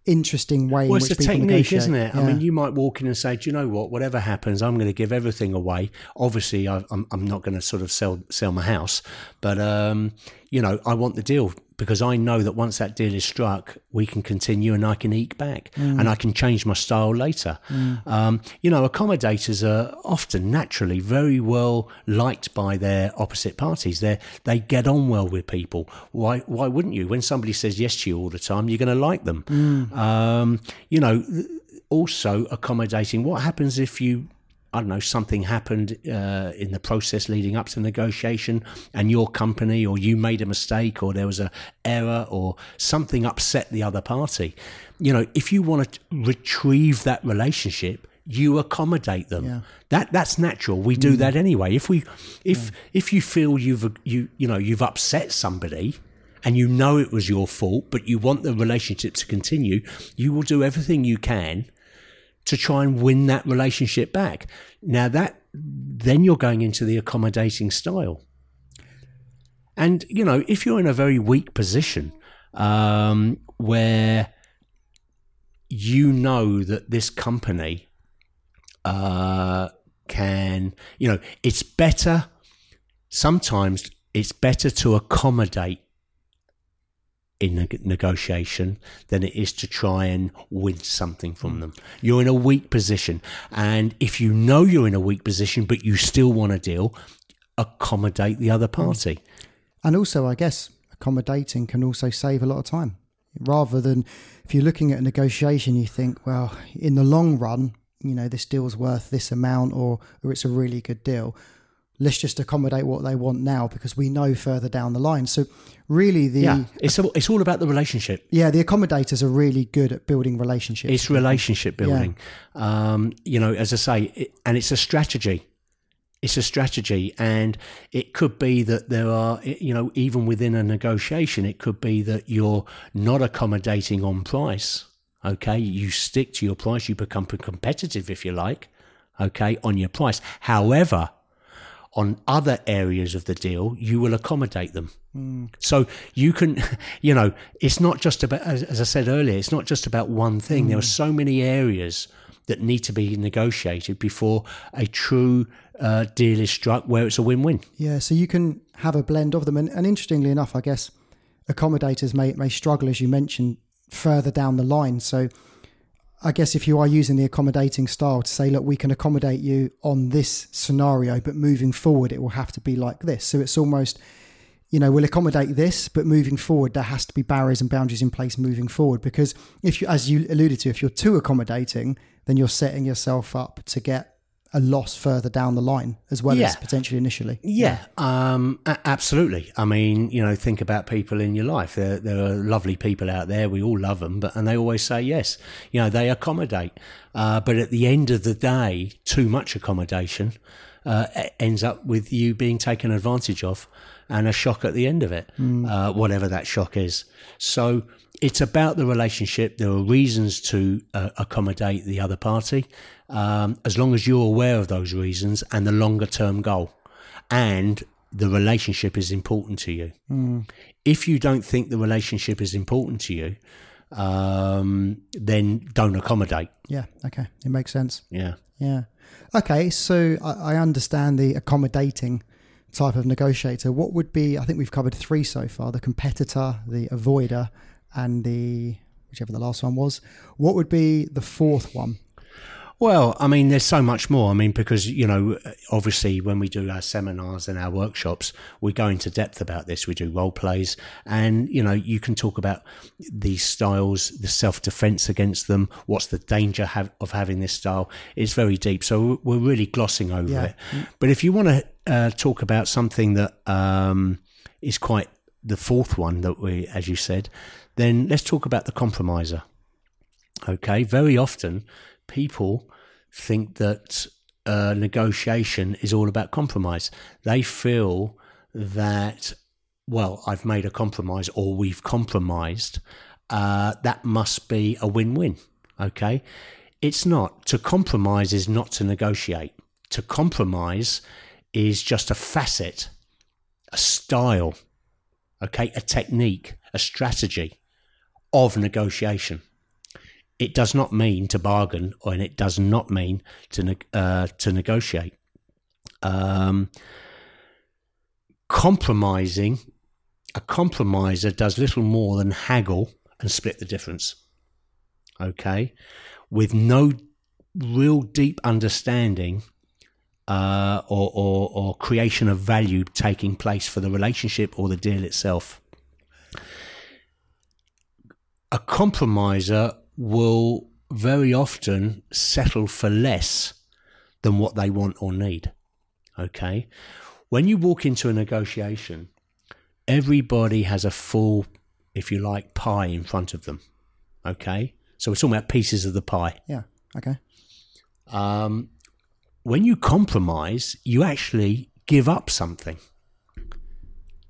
interesting way Well, in it's which a people technique, negotiate. isn't it? I mean, you might walk in and say, "Do you know what? Whatever happens, I'm going to give everything away." Obviously, I, I'm I'm not going to sort of sell sell my house, but um, you know, I want the deal because I know that once that deal is struck, we can continue and I can eke back and I can change my style later. Um, you know, accommodators are often naturally very well liked by their opposite parties. They they get on well with people. Why why wouldn't you? When somebody says yes to you all the time, you're going to like them. Um, you know, also accommodating. What happens if you I don't know, something happened uh, in the process leading up to negotiation, and your company or you made a mistake, or there was a error, or something upset the other party. You know, if you want to retrieve that relationship, you accommodate them. Yeah. That that's natural. We do that anyway. If we, if if you feel you've you you know you've upset somebody. And you know it was your fault, but you want the relationship to continue, you will do everything you can to try and win that relationship back. Now that then you're going into the accommodating style. And you know, if you're in a very weak position um, where you know that this company uh, can, you know, it's better. Sometimes it's better to accommodate in neg- negotiation than it is to try and win something from them. You're in a weak position. And if you know you're in a weak position, but you still want a deal, accommodate the other party. And also, I guess accommodating can also save a lot of time. Rather than if you're looking at a negotiation, you think, well, in the long run, you know, this deal's worth this amount or, or it's a really good deal. Let's just accommodate what they want now because we know further down the line. So, really, the Yeah, it's all, it's all about the relationship. yeah, the accommodators are really good at building relationships. It's relationship building. Um, you know, as I say, it, and it's a strategy. It's a strategy, and it could be that there are, you know, even within a negotiation, it could be that you're not accommodating on price. Okay, you stick to your price, you become competitive if you like. Okay, on your price. However, on other areas of the deal, you will accommodate them. So you can, you know, it's not just about, as, as I said earlier, it's not just about one thing. There are so many areas that need to be negotiated before a true uh, deal is struck where it's a win-win. Yeah, so you can have a blend of them. And, and interestingly enough, I guess accommodators may, may struggle, as you mentioned, further down the line. So I guess if you are using the accommodating style to say, look, we can accommodate you on this scenario, but moving forward, it will have to be like this. So it's almost, you know, we'll accommodate this, but moving forward, there has to be barriers and boundaries in place moving forward. Because if you, as you alluded to, if you're too accommodating, then you're setting yourself up to get a loss further down the line as well Yeah. as potentially initially. Yeah, um, a- absolutely. I mean, you know, think about people in your life. There, there are lovely people out there. We all love them, but and they always say yes. You know, they accommodate. Uh, but at the end of the day, too much accommodation uh, ends up with you being taken advantage of, and a shock at the end of it, uh, whatever that shock is. So it's about the relationship. There are reasons to uh, accommodate the other party, um, as long as you're aware of those reasons and the longer term goal and the relationship is important to you. If you don't think the relationship is important to you, um, then don't accommodate. Yeah. Okay. It makes sense. Yeah. Yeah. Okay. So I, I understand the accommodating type of negotiator. What would be, I think we've covered three so far the competitor, the avoider, and the whichever the last one was. What would be the fourth one? Well, I mean, there's so much more. I mean, because, you know, obviously when we do our seminars and our workshops, we go into depth about this. We do role plays and, you know, you can talk about these styles, the self defense against them. What's the danger have, of having this style? It's very deep. So we're really glossing over Yeah. it. But if you want to uh, talk about something that um, is quite the fourth one that we, as you said, then let's talk about the compromiser. Okay, very often people think that uh, negotiation is all about compromise. They feel that, well, I've made a compromise or we've compromised. Uh, that must be a win win. Okay, it's not. To compromise is not to negotiate. To compromise is just a facet, a style, okay, a technique, a strategy of negotiation it does not mean to bargain, and it does not mean to uh, to negotiate. Um, compromising a compromiser does little more than haggle and split the difference. Okay, with no real deep understanding uh, or, or, or creation of value taking place for the relationship or the deal itself. A compromiser will very often settle for less than what they want or need. Okay. When you walk into a negotiation, everybody has a full, if you like, pie in front of them. Okay. So we're talking about pieces of the pie. Yeah. Okay. Um, when you compromise, you actually give up something.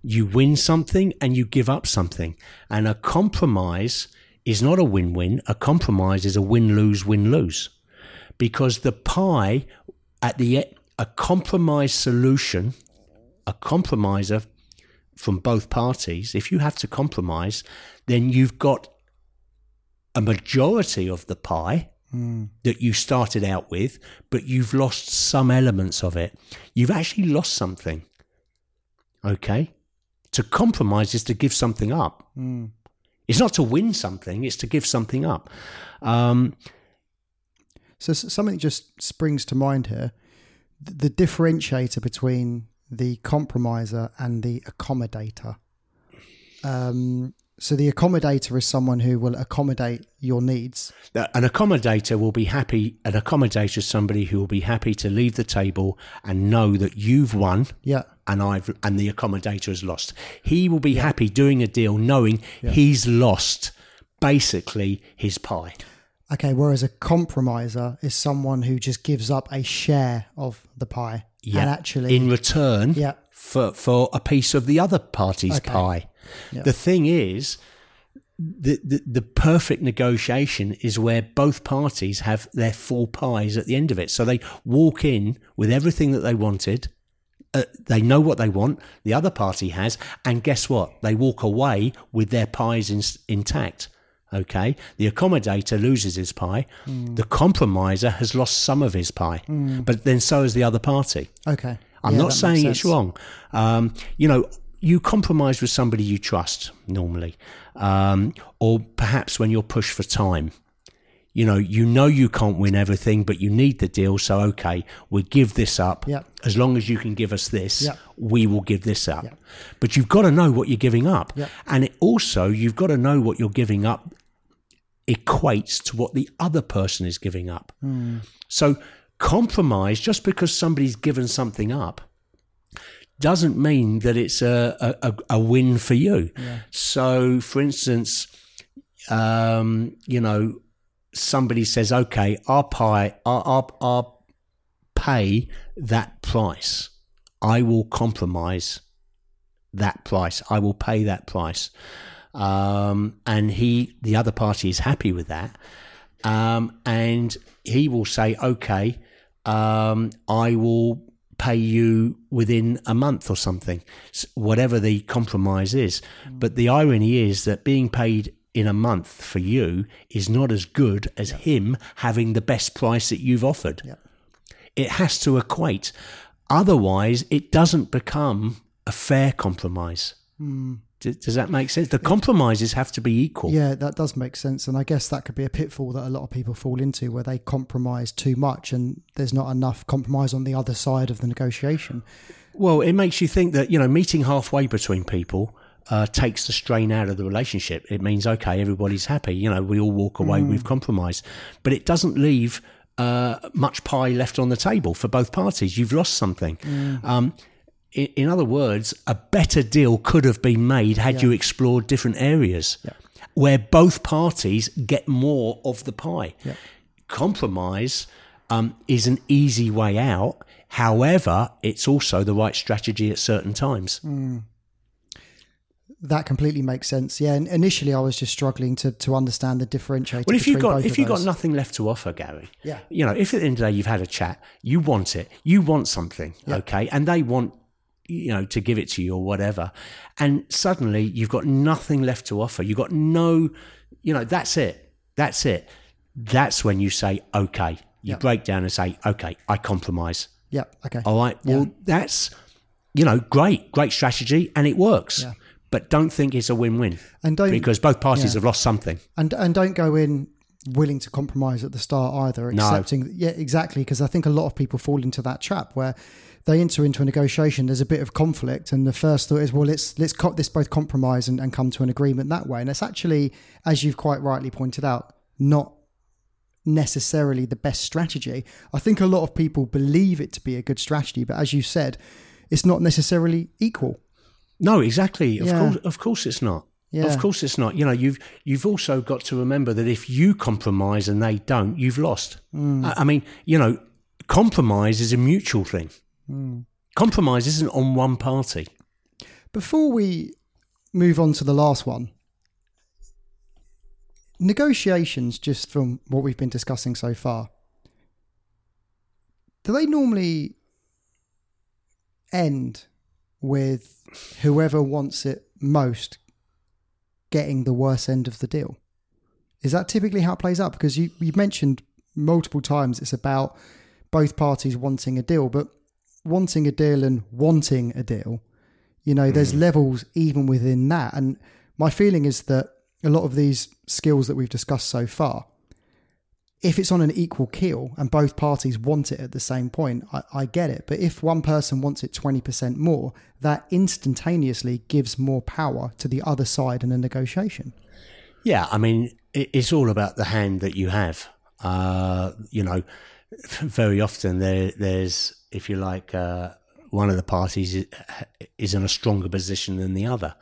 You win something and you give up something. And a compromise is not a win win. A compromise is a win lose, win lose. Because the pie at the a compromise solution, a compromiser from both parties, if you have to compromise, then you've got a majority of the pie hmm. that you started out with, but you've lost some elements of it. You've actually lost something. Okay? To compromise is to give something up. Hmm. It's not to win something, it's to give something up. Um, So something just springs to mind here. The differentiator between the compromiser and the accommodator. Um, so the accommodator is someone who will accommodate your needs. an accommodator will be happy, an accommodator is somebody who will be happy to leave the table and know that you've won Yeah. And I've and the accommodator has lost. He will be happy doing a deal knowing he's lost basically his pie. Okay. Whereas a compromiser is someone who just gives up a share of the pie. Yeah. And actually, in return Yeah. for for a piece of the other party's Okay. pie. Yeah. The thing is the, the the perfect negotiation is where both parties have their full pies at the end of it. So they walk in with everything that they wanted. Uh, they know what they want. The other party has, and guess what? They walk away with their pies in, intact. Okay, the accommodator loses his pie. Hmm. The compromiser has lost some of his pie, but then so has the other party. okay. I'm Yeah, not saying it's wrong. Um, you know, you compromise with somebody you trust normally, um, or perhaps when you're pushed for time. You know, you know you can't win everything, but you need the deal. So okay, we give this up. Yeah. As long as you can give us this, Yeah. we will give this up. Yeah. But you've got to know what you're giving up, Yeah. and it also you've got to know what you're giving up equates to what the other person is giving up. So compromise just because somebody's given something up doesn't mean that it's a, a, a- a win for you. So, for instance, um, you know, somebody says, okay, I'll pay, I'll, I'll, I'll pay that price. I will compromise that price. I will pay that price. Um, and he, the other party is happy with that. Um, and he will say, okay, um, I will pay you within a month or something, whatever the compromise is. But the irony is that being paid in a month for you is not as good as him having the best price that you've offered. Yeah. It has to equate. Otherwise, it doesn't become a fair compromise. Hmm. D- Does that make sense? The compromises have to be equal. Yeah, that does make sense. And I guess that could be a pitfall that a lot of people fall into where they compromise too much and there's not enough compromise on the other side of the negotiation. Well, it makes you think that, you know, meeting halfway between people uh, takes the strain out of the relationship. It means, okay, everybody's happy. You know, we all walk away with compromise. But it doesn't leave uh, much pie left on the table for both parties. You've lost something. Um, in, in other words, a better deal could have been made had you explored different areas where both parties get more of the pie. Compromise um, is an easy way out. However, it's also the right strategy at certain times. That completely makes sense. Yeah, and initially I was just struggling to, to understand the differentiator. Well, if you've got if you've got nothing left to offer, Gary, Yeah. you know, if at the end of the day you've had a chat, you want it, you want something, okay, and they want you know to give it to you or whatever, and suddenly you've got nothing left to offer. You've got no, you know, that's it, that's it. That's when you say, okay, you Yeah. break down and say, okay, I compromise. Yeah, okay. All right. Well, that's you know great, great strategy, and it works. But don't think it's a win-win And don't because both parties yeah. have lost something. and and don't go in willing to compromise at the start either No. yeah exactly because i think a lot of people fall into that trap where they enter into a negotiation there's a bit of conflict and the first thought is well let's let's co- this both compromise and, and come to an agreement that way and it's actually as you've quite rightly pointed out not necessarily the best strategy i think a lot of people believe it to be a good strategy but as you said it's not necessarily equal No, exactly. Of Yeah. course, of course, it's not. Yeah. Of course, it's not. You know, you've you've also got to remember that if you compromise and they don't, you've lost. Mm. I, I mean, you know, compromise is a mutual thing. Mm. Compromise isn't on one party. Before we move on to the last one, negotiations, just from what we've been discussing so far, do they normally end with whoever wants it most getting the worst end of the deal? Is that typically how it plays out? Because you, you've mentioned multiple times it's about both parties wanting a deal, but wanting a deal and wanting a deal you know, there's hmm. levels even within that. And my feeling is that a lot of these skills that we've discussed so far, if it's on an equal keel and both parties want it at the same point, I, I get it. But if one person wants it 20% more, that instantaneously gives more power to the other side in a negotiation. Yeah, I mean, it's all about the hand that you have. Uh, you know, very often there, there's, if you like, uh, one of the parties is, in a stronger position than the other.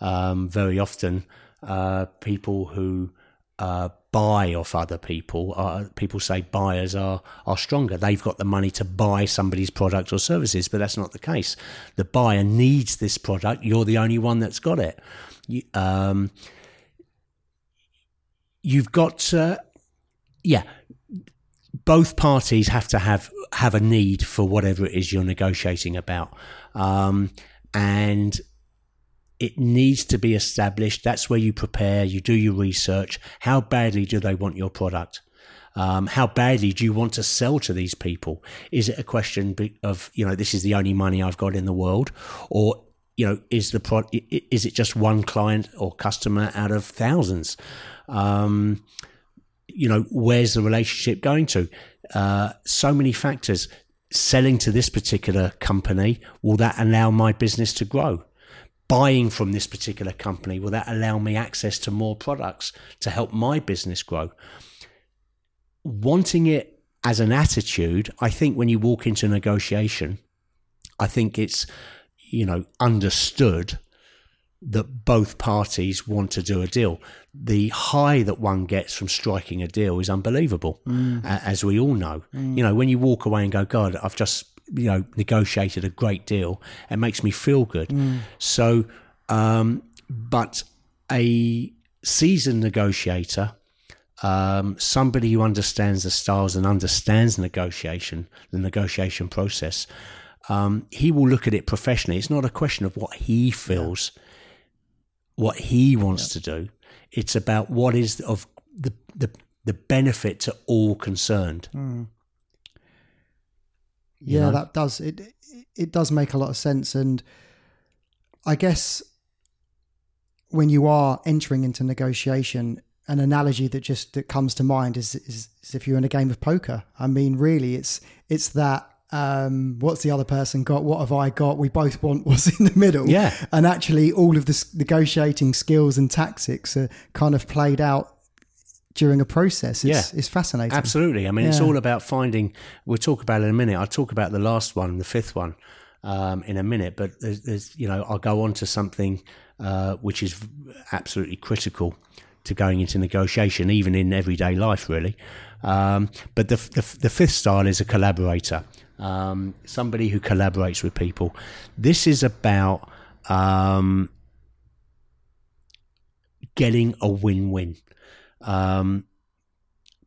Um, very often, uh, people who uh, buy off other people, uh, people say buyers are are stronger. They've got the money to buy somebody's product or services, but that's not the case. The buyer needs this product. You're the only one that's got it. You, um, you've got yeah both parties have to have have a need for whatever it is you're negotiating about um, and it needs to be established that's where you prepare you do your research how badly do they want your product um, how badly do you want to sell to these people is it a question of you know this is the only money i've got in the world or you know is the pro- is it just one client or customer out of thousands um, you know, where's the relationship going to? Uh, so many factors. Selling to this particular company, will that allow my business to grow? Buying from this particular company, will that allow me access to more products to help my business grow? Wanting it as an attitude, I think when you walk into negotiation, I think it's, you know, understood that both parties want to do a deal. The high that one gets from striking a deal is unbelievable, mm. a- as we all know. Mm. You know, when you walk away and go, God, I've just, you know, negotiated a great deal, it makes me feel good. So, um, but a seasoned negotiator, um, somebody who understands the styles and understands negotiation, the negotiation process, um, he will look at it professionally. It's not a question of what he feels, what he wants to do. It's about what is of the the, the benefit to all concerned. You yeah, know? that does it. It does make a lot of sense, and I guess when you are entering into negotiation, an analogy that just that comes to mind is, is, is if you're in a game of poker. I mean, really, it's it's that. Um, what's the other person got? What have I got? We both want what's in the middle. Yeah. and actually, all of the negotiating skills and tactics are kind of played out during a process. It's, Yeah. it's fascinating. Absolutely. I mean, it's all about finding. We'll talk about it in a minute. I'll talk about the last one, the fifth one, um, in a minute. But there's, there's, you know, I'll go on to something uh, which is absolutely critical to going into negotiation, even in everyday life, really. Um, but the, the the fifth style is a collaborator, um, somebody who collaborates with people. This is about um, getting a win-win um,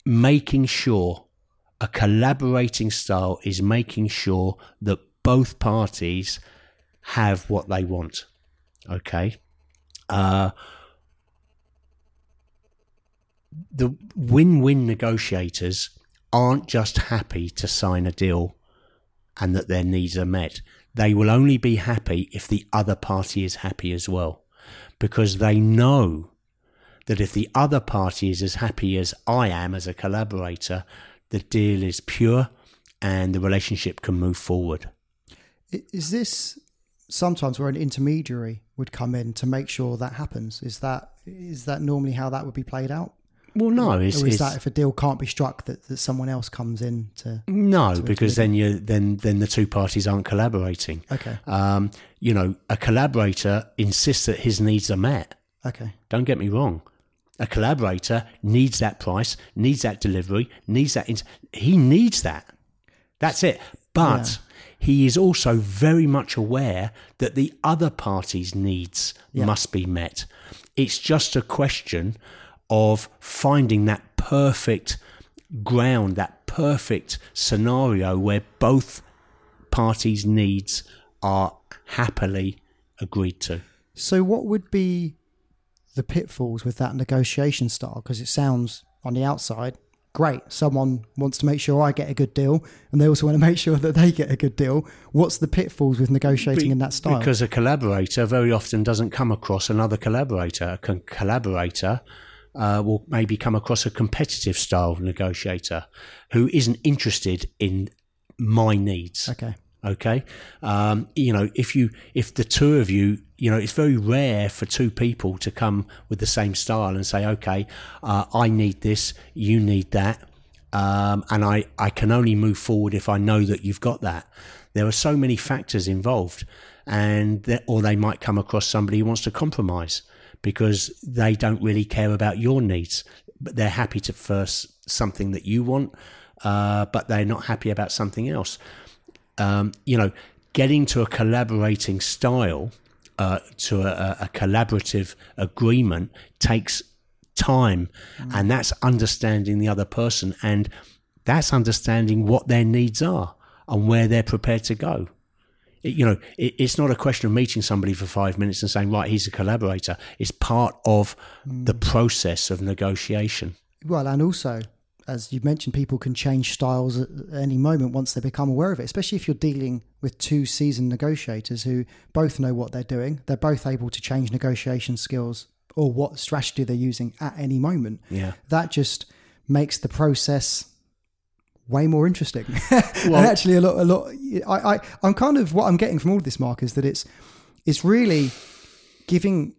making sure a collaborating style is making sure that both parties have what they want. Okay. Uh, the win win negotiators aren't just happy to sign a deal and that their needs are met. They will only be happy if the other party is happy as well. because they know that if the other party is as happy as I am as a collaborator, the deal is pure and the relationship can move forward. Is this sometimes where an intermediary would come in to make sure that happens? Is that is that normally how that would be played out? Well, no, it's, or is it's that if a deal can't be struck that, that someone else comes in to no, because then you then then the two parties aren't collaborating. Okay. Um, you know, a collaborator insists that his needs are met. Okay. Don't get me wrong. A collaborator needs that price, needs that delivery, needs that. Int- he needs that. That's it. But he is also very much aware that the other party's needs must be met. It's just a question of finding that perfect ground, that perfect scenario where both parties' needs are happily agreed to. So what would be the pitfalls with that negotiation style? Because it sounds on the outside great. Someone wants to make sure I get a good deal, and they also want to make sure that they get a good deal. What's the pitfalls with negotiating Be- in that style? Because a collaborator very often doesn't come across another collaborator. A collaborator uh, will maybe come across a competitive style negotiator who isn't interested in my needs. okay. Okay, um, you know, if you if the two of you, you know, it's very rare for two people to come with the same style and say, okay, uh, I need this, you need that, um, and I I can only move forward if I know that you've got that. There are so many factors involved, and or they might come across somebody who wants to compromise because they don't really care about your needs, but they're happy to first something that you want, uh, but they're not happy about something else um, you know, getting to a collaborating style, uh, to a, a collaborative agreement takes time, and that's understanding the other person, and that's understanding what their needs are and where they're prepared to go. It- you know, it, it's not a question of meeting somebody for five minutes and saying, right, he's a collaborator. It's part of the process of negotiation. Well, and also, as you mentioned, people can change styles at any moment once they become aware of it, especially if you're dealing with two seasoned negotiators who both know what they're doing. They're both able to change negotiation skills or what strategy they're using at any moment. Yeah. That just makes the process way more interesting. and actually a lot a lot I, I I'm kind of what I'm getting from all of this Marc is that it's it's really giving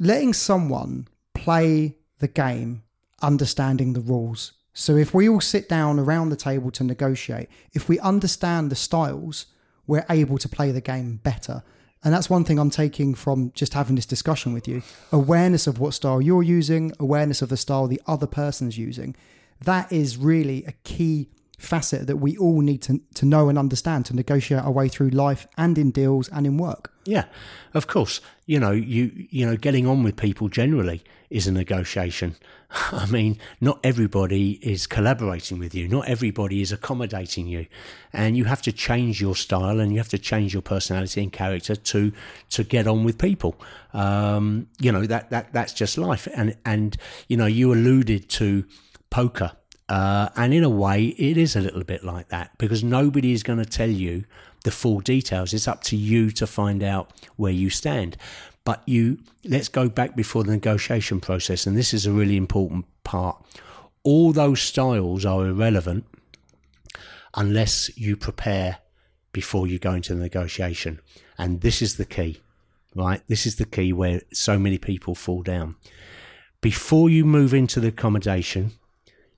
letting someone play the game understanding the rules. So if we all sit down around the table to negotiate, if we understand the styles, we're able to play the game better. And that's one thing I'm taking from just having this discussion with you. Awareness of what style you're using, awareness of the style the other person's using. That is really a key facet that we all need to, to know and understand to negotiate our way through life and in deals and in work. Yeah, of course. You know, you you know, getting on with people generally is a negotiation. I mean, not everybody is collaborating with you. Not everybody is accommodating you, and you have to change your style and you have to change your personality and character to to get on with people. Um, you know that that that's just life. And and you know, you alluded to poker. Uh, and in a way, it is a little bit like that because nobody is going to tell you the full details. It's up to you to find out where you stand. But you, let's go back before the negotiation process, and this is a really important part. All those styles are irrelevant unless you prepare before you go into the negotiation. And this is the key, right? This is the key where so many people fall down. Before you move into the accommodation,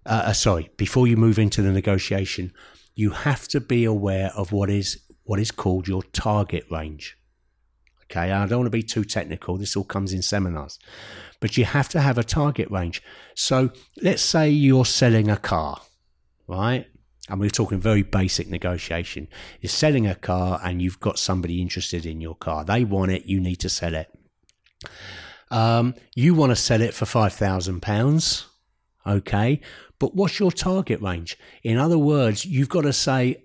uh, uh, sorry, before you move into the negotiation, you have to be aware of what is what is called your target range. Okay, I don't want to be too technical. This all comes in seminars, but you have to have a target range. So let's say you're selling a car, right? And we're talking very basic negotiation. You're selling a car and you've got somebody interested in your car. They want it. You need to sell it. Um, you want to sell it for five thousand pounds, okay? But what's your target range? In other words, you've got to say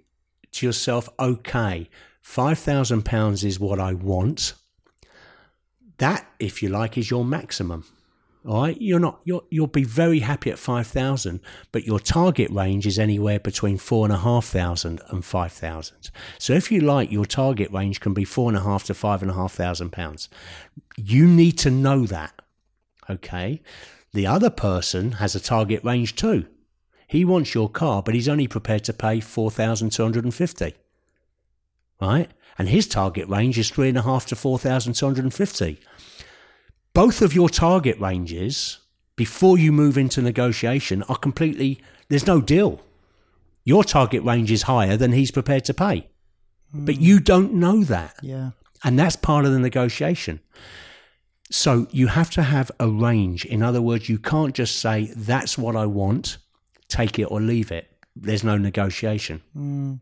to yourself, okay, five thousand pounds is what I want. That, if you like, is your maximum. All right, you're not you'll you'll be very happy at five thousand, but your target range is anywhere between four and a half thousand and five thousand. So if you like, your target range can be four and a half to five and a half thousand pounds. You need to know that. Okay. The other person has a target range too. He wants your car, but he's only prepared to pay four thousand two hundred and fifty. Right? And his target range is three and a half to four thousand two hundred and fifty both of your target ranges before you move into negotiation are completely there's no deal your target range is higher than he's prepared to pay but hmm. you don't know that Yeah. and that's part of the negotiation so you have to have a range. In other words you can't just say that's what i want take it or leave it. There's no negotiation. Mm.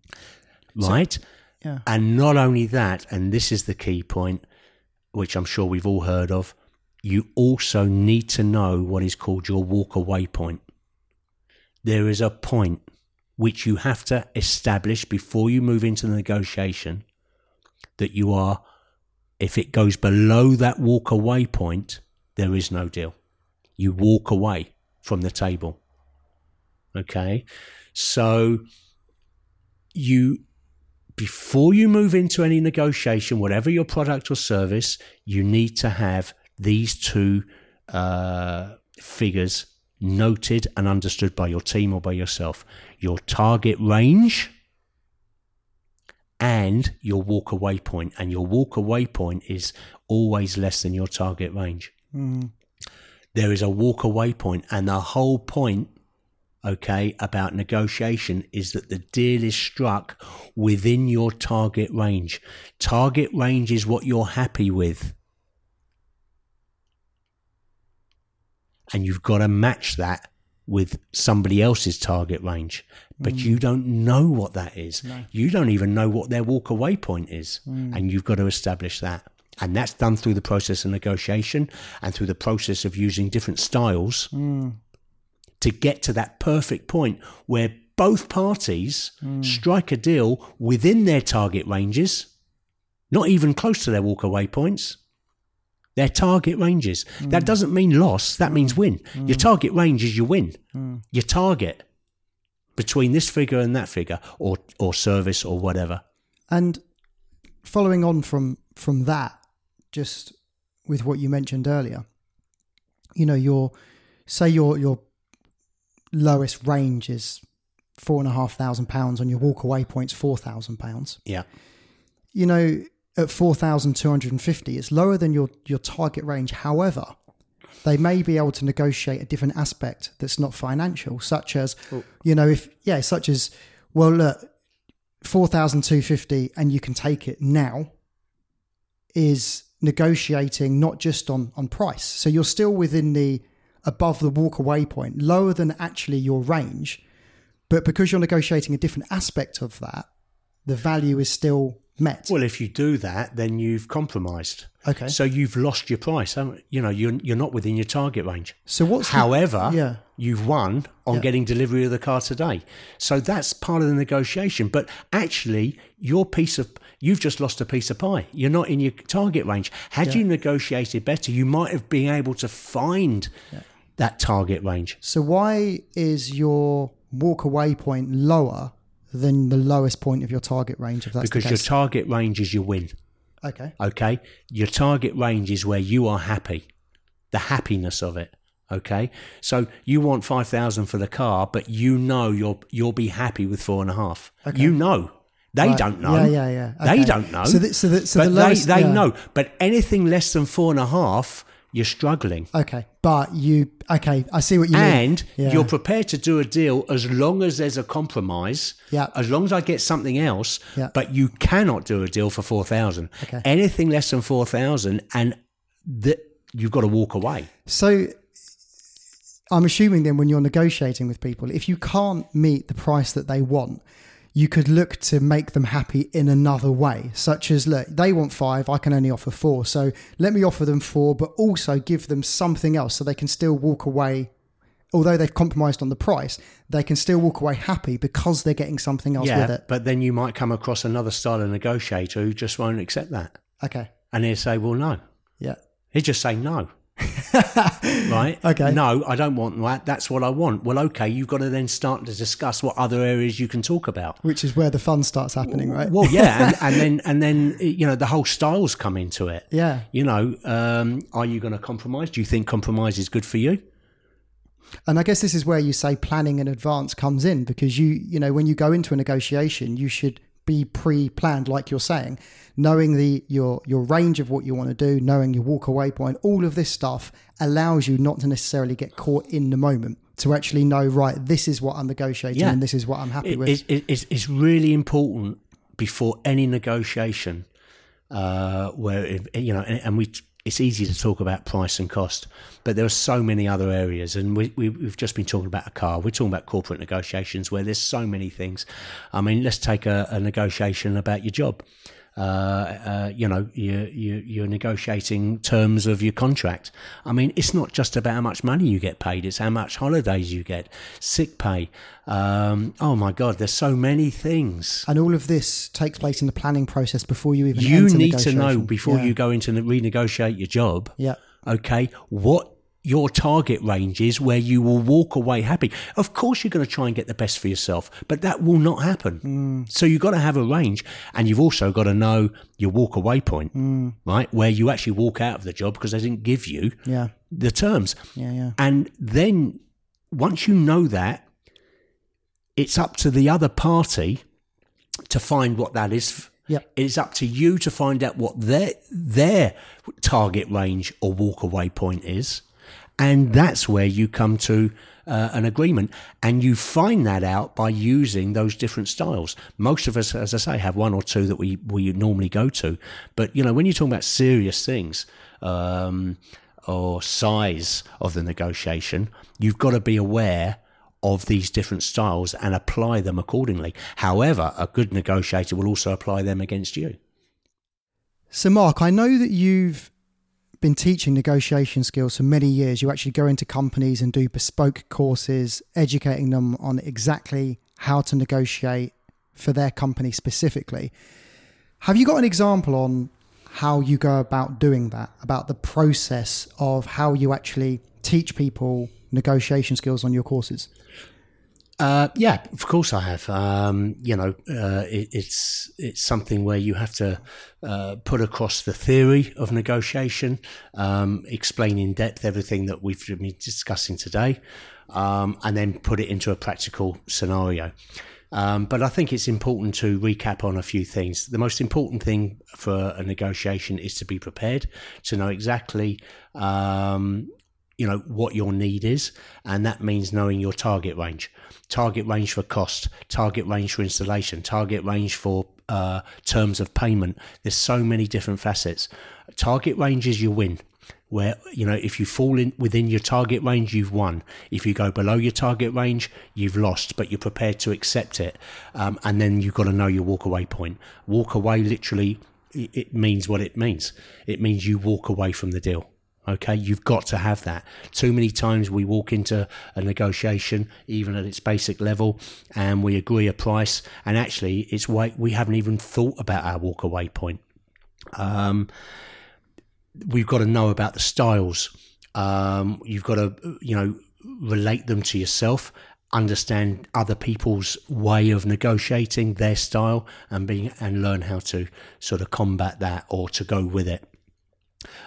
Right? Yeah. and not only that, and this is the key point, which I'm sure we've all heard of, you also need to know what is called your walk away point. There is a point which you have to establish before you move into the negotiation that you are, if it goes below that walk away point, there is no deal. You walk away from the table. Okay. So you before you move into any negotiation, whatever your product or service, you need to have these two uh, figures noted and understood by your team or by yourself your target range and your walk away point. And your walk away point is always less than your target range. Hmm. There is a walk away point, and the whole point okay, about negotiation is that the deal is struck within your target range. Target range is what you're happy with. And you've got to match that with somebody else's target range. But mm. you don't know what that is. You don't even know what their walk away point is. Mm. And you've got to establish that. And that's done through the process of negotiation and through the process of using different styles mm. to get to that perfect point where both parties strike a deal within their target ranges, not even close to their walkaway points. Their target ranges. That mm. doesn't mean loss, that means mm. win. Mm. Your target range is your win. Your target between this figure and that figure, or, or service or whatever. And following on from from that, just with what you mentioned earlier, you know, your say your your lowest range is four and a half thousand pounds on your walk away points four thousand pounds. Yeah. You know, at four thousand two hundred and fifty, it's lower than your your target range. However, they may be able to negotiate a different aspect that's not financial, such as, you know, if yeah, such as, well, look, four thousand two fifty, and you can take it now, is negotiating not just on on price. So you're still within the above the walk away point, lower than actually your range, but because you're negotiating a different aspect of that, the value is still met. Well, if you do that, then you've compromised. Okay. So you've lost your price. haven't- You know, you're, you're not within your target range. So what's the- However, yeah. you've won on Yeah. getting delivery of the car today. So that's part of the negotiation. But actually, your piece of you've just lost a piece of pie. You're not in your target range. Had you negotiated better, you might have been able to find that target range. So why is your walk away point lower than the lowest point of your target range? If that's Because your target range is your win. okay. okay your target range is where you are happy the happiness of it okay so you want 5000 for the car but you know you'll you'll be happy with four and a half Okay. you know they Right. don't know Yeah, yeah, yeah. they don't know So the- so the- so but the lowest- they, they yeah. know but anything less than four and a half you're struggling Okay. But you okay, I see what you mean. and Yeah. you're prepared to do a deal as long as there's a compromise Yeah. as long as i get something else Yeah. but you cannot do a deal for 4000 Okay. anything less than 4000 and that you've got to walk away So I'm assuming then when you're negotiating with people, if you can't meet the price that they want, you could look to make them happy in another way, such as look, they want five, I can only offer four. So let me offer them four, but also give them something else so they can still walk away. Although they've compromised on the price, they can still walk away happy because they're getting something else with yeah it. but then you might come across another style of negotiator who just won't accept that Okay. and he'll say well no Yeah. he'll just say no right? Okay. No, I don't want that. That's what I want. Well, okay, you've got to then start to discuss what other areas you can talk about. Which is where the fun starts happening, right? Well, yeah, and, and then and then you know the whole styles come into it. Yeah. You know, um, are you going to compromise? Do you think compromise is good for you? And I guess this is where you say planning in advance comes in because you, you know, when you go into a negotiation, you should be pre-planned, like you're saying, knowing the your your range of what you want to do, knowing your walk away point. All of this stuff allows you not to necessarily get caught in the moment. To actually know, right, this is what I'm negotiating, Yeah. and this is what I'm happy It- with. it- it- it's, it's really important before any negotiation uh, where if, you know, and, and we. It's easy to talk about price and cost, but there are so many other areas, and we, we, we've just been talking about a car. We're talking about corporate negotiations where there's so many things. I mean, let's take a, a negotiation about your job. Uh, uh, you know, you, you, you're negotiating terms of your contract. I mean, it's not just about how much money you get paid; it's how much holidays you get, sick pay. Um, oh my God, there's so many things. and all of this takes place in the planning process before you even. You need to know before Yeah. you go into the renegotiate your job. Yeah. Okay, what your target range is where you will walk away happy. Of course, you're going to try and get the best for yourself, but that will not happen. Mm. So you've got to have a range, and you've also got to know your walk away point, Mm. right? Where you actually walk out of the job because they didn't give you Yeah. the terms. Yeah. Yeah. And then once you know that, it's up to the other party to find what that is. Yep. It's up to you to find out what their their target range or walk away point is, and that's where you come to uh, an agreement. And you find that out by using those different styles. Most of us, as I say, have one or two that we we normally go to. But you know, when you're talking about serious things. Um, or size of the negotiation, you've got to be aware of these different styles and apply them accordingly. However, a good negotiator will also apply them against you. So, Marc, I know that you've been teaching negotiation skills for many years. You actually go into companies and do bespoke courses, educating them on exactly how to negotiate for their company specifically. Have you got an example on how you go about doing that, about the process of how you actually teach people negotiation skills on your courses? Uh, yeah, of course I have. Um, you know, uh, it, it's it's something where you have to uh, put across the theory of negotiation, um, explain in depth everything that we've been discussing today, um, and then put it into a practical scenario. Um, but I think it's important to recap on a few things. The most important thing for a negotiation is to be prepared, to know exactly um, you know what your need is and that means knowing your target range. Target range for cost target range for installation target range for uh, terms of payment. There's so many different facets. Target range is your win where you know if you fall in within your target range you've won. If you go below your target range you've lost but you're prepared to accept it. Um, and then you've got to know your walk away point. Walk away literally it means what it means. It means you walk away from the deal Okay, you've got to have that. Too many times we walk into a negotiation, even at its basic level, and we agree a price, and actually it's why we haven't even thought about our walk away point. Um, we've got to know about the styles. Um, you've got to, you know, relate them to yourself, understand other people's way of negotiating their style, and being and learn how to sort of combat that or to go with it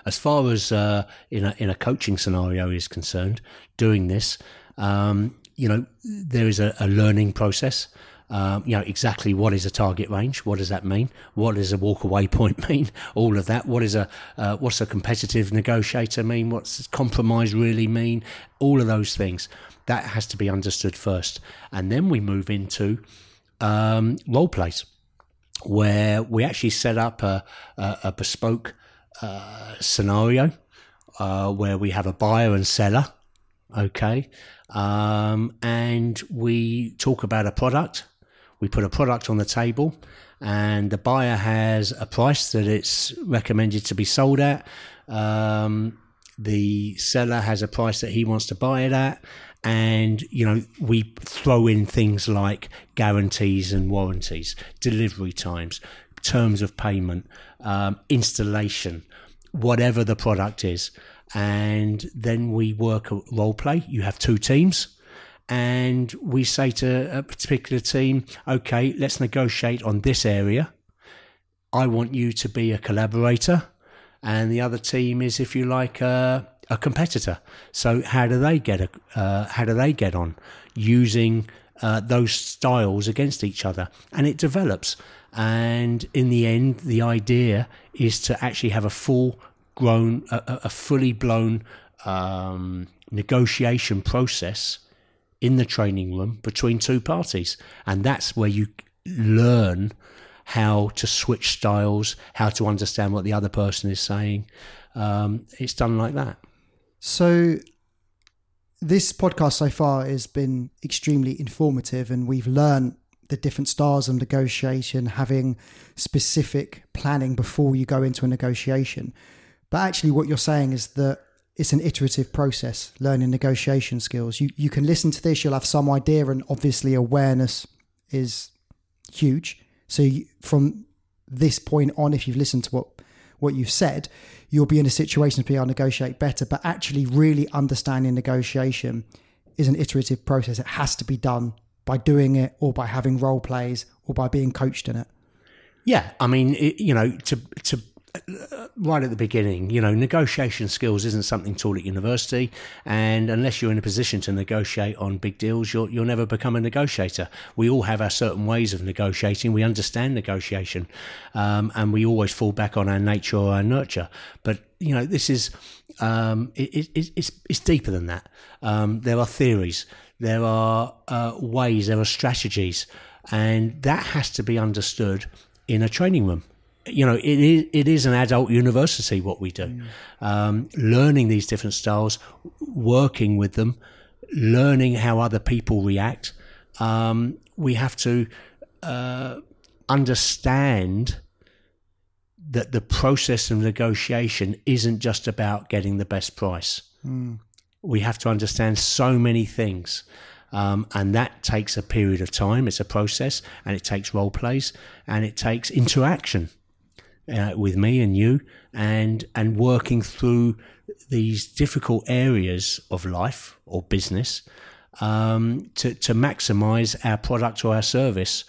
as far as uh, in a in a coaching scenario is concerned, doing this, um, you know, there is a, a learning process. Um, you know exactly what is a target range. What does that mean? What does a walk away point mean? All of that. What is a uh, what's a competitive negotiator mean? What's compromise really mean? All of those things that has to be understood first, and then we move into um, role plays where we actually set up a, a, a bespoke uh, scenario uh, where we have a buyer and seller, okay, um, and we talk about a product. We put a product on the table, and the buyer has a price that it's recommended to be sold at. Um, the seller has a price that he wants to buy it at and you know we throw in things like guarantees and warranties delivery times terms of payment um, installation whatever the product is and then we work a role play. You have two teams. And we say to a particular team, okay, let's negotiate on this area. I want you to be a collaborator. And the other team is, if you like, a, a competitor. So how do they get a, uh, how do they get on using uh, those styles against each other? And it develops. And in the end, the idea is to actually have a full grown, a, a fully blown um, negotiation process in the training room between two parties. And that's where you learn how to switch styles, how to understand what the other person is saying. Um, it's done like that. So, this podcast so far has been extremely informative, and we've learned the different styles of negotiation, having specific planning before you go into a negotiation. But actually, what you're saying is that it's an iterative process, learning negotiation skills. You you can listen to this, you'll have some idea, and obviously awareness is huge. So you, from this point on, if you've listened to what what you've said, you'll be in a situation to be able to negotiate better. But actually, really understanding negotiation is an iterative process. It has to be done by doing it, or by having role plays, or by being coached in it. Yeah, I mean, it, you know, to to right at the beginning, you know, negotiation skills isn't something taught at university, and unless you're in a position to negotiate on big deals, you'll you'll never become a negotiator. We all have our certain ways of negotiating. We understand negotiation, um, and we always fall back on our nature or our nurture. But you know, this is um, it, it, it's it's deeper than that. Um, there are theories, there are uh, ways, there are strategies, and that has to be understood in a training room you know, it is, it is an adult university what we do. Mm. Um, learning these different styles, working with them, learning how other people react. Um, we have to uh, understand that the process of negotiation isn't just about getting the best price. Mm. We have to understand so many things. Um, and that takes a period of time. It's a process, and it takes role plays, and it takes interaction uh, with me and you, and and working through these difficult areas of life or business um, to to maximise our product or our service.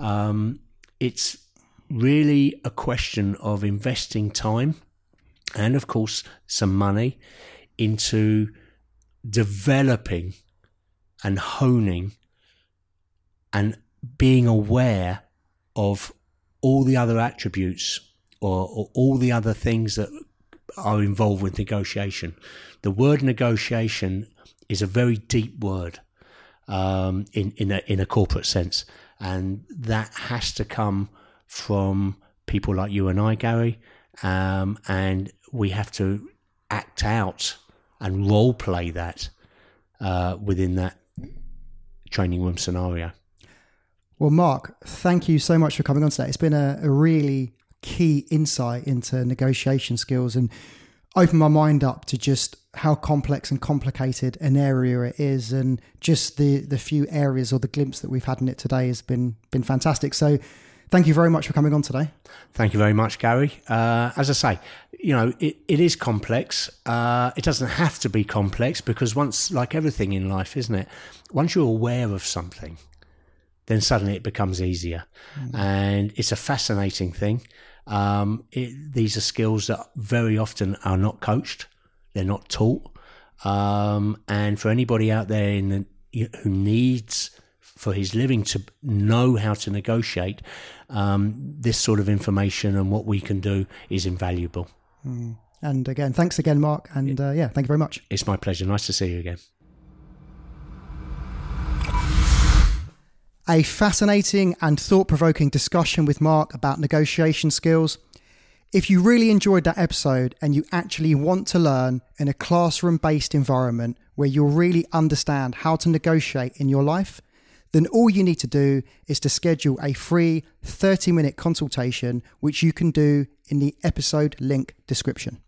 Um, it's really a question of investing time and, of course, some money into developing and honing and being aware of all the other attributes or, or all the other things that are involved with negotiation. The word negotiation is a very deep word um, in in a, in a corporate sense, and that has to come from people like you and I, Gary, um, and we have to act out and role play that uh, within that training room scenario. Well, Marc, thank you so much for coming on today. It's been a, a really key insight into negotiation skills and opened my mind up to just how complex and complicated an area it is and just the the few areas or the glimpse that we've had in it today has been been fantastic so thank you very much for coming on today. Thank you very much gary. Uh, as i say you know it, it is complex. Uh, it doesn't have to be complex because once like everything in life isn't it? Once you're aware of something then suddenly it becomes easier. Mm. and it's a fascinating thing. Um, it, these are skills that very often are not coached, they're not taught. Um, and for anybody out there in the, who needs for his living to know how to negotiate, um, this sort of information and what we can do is invaluable. Mm. And again, thanks again, Marc. And uh, yeah, thank you very much. It's my pleasure. Nice to see you again. A fascinating and thought provoking discussion with Marc about negotiation skills. If you really enjoyed that episode and you actually want to learn in a classroom based environment where you'll really understand how to negotiate in your life, then all you need to do is to schedule a free 30 minute consultation, which you can do in the episode link description.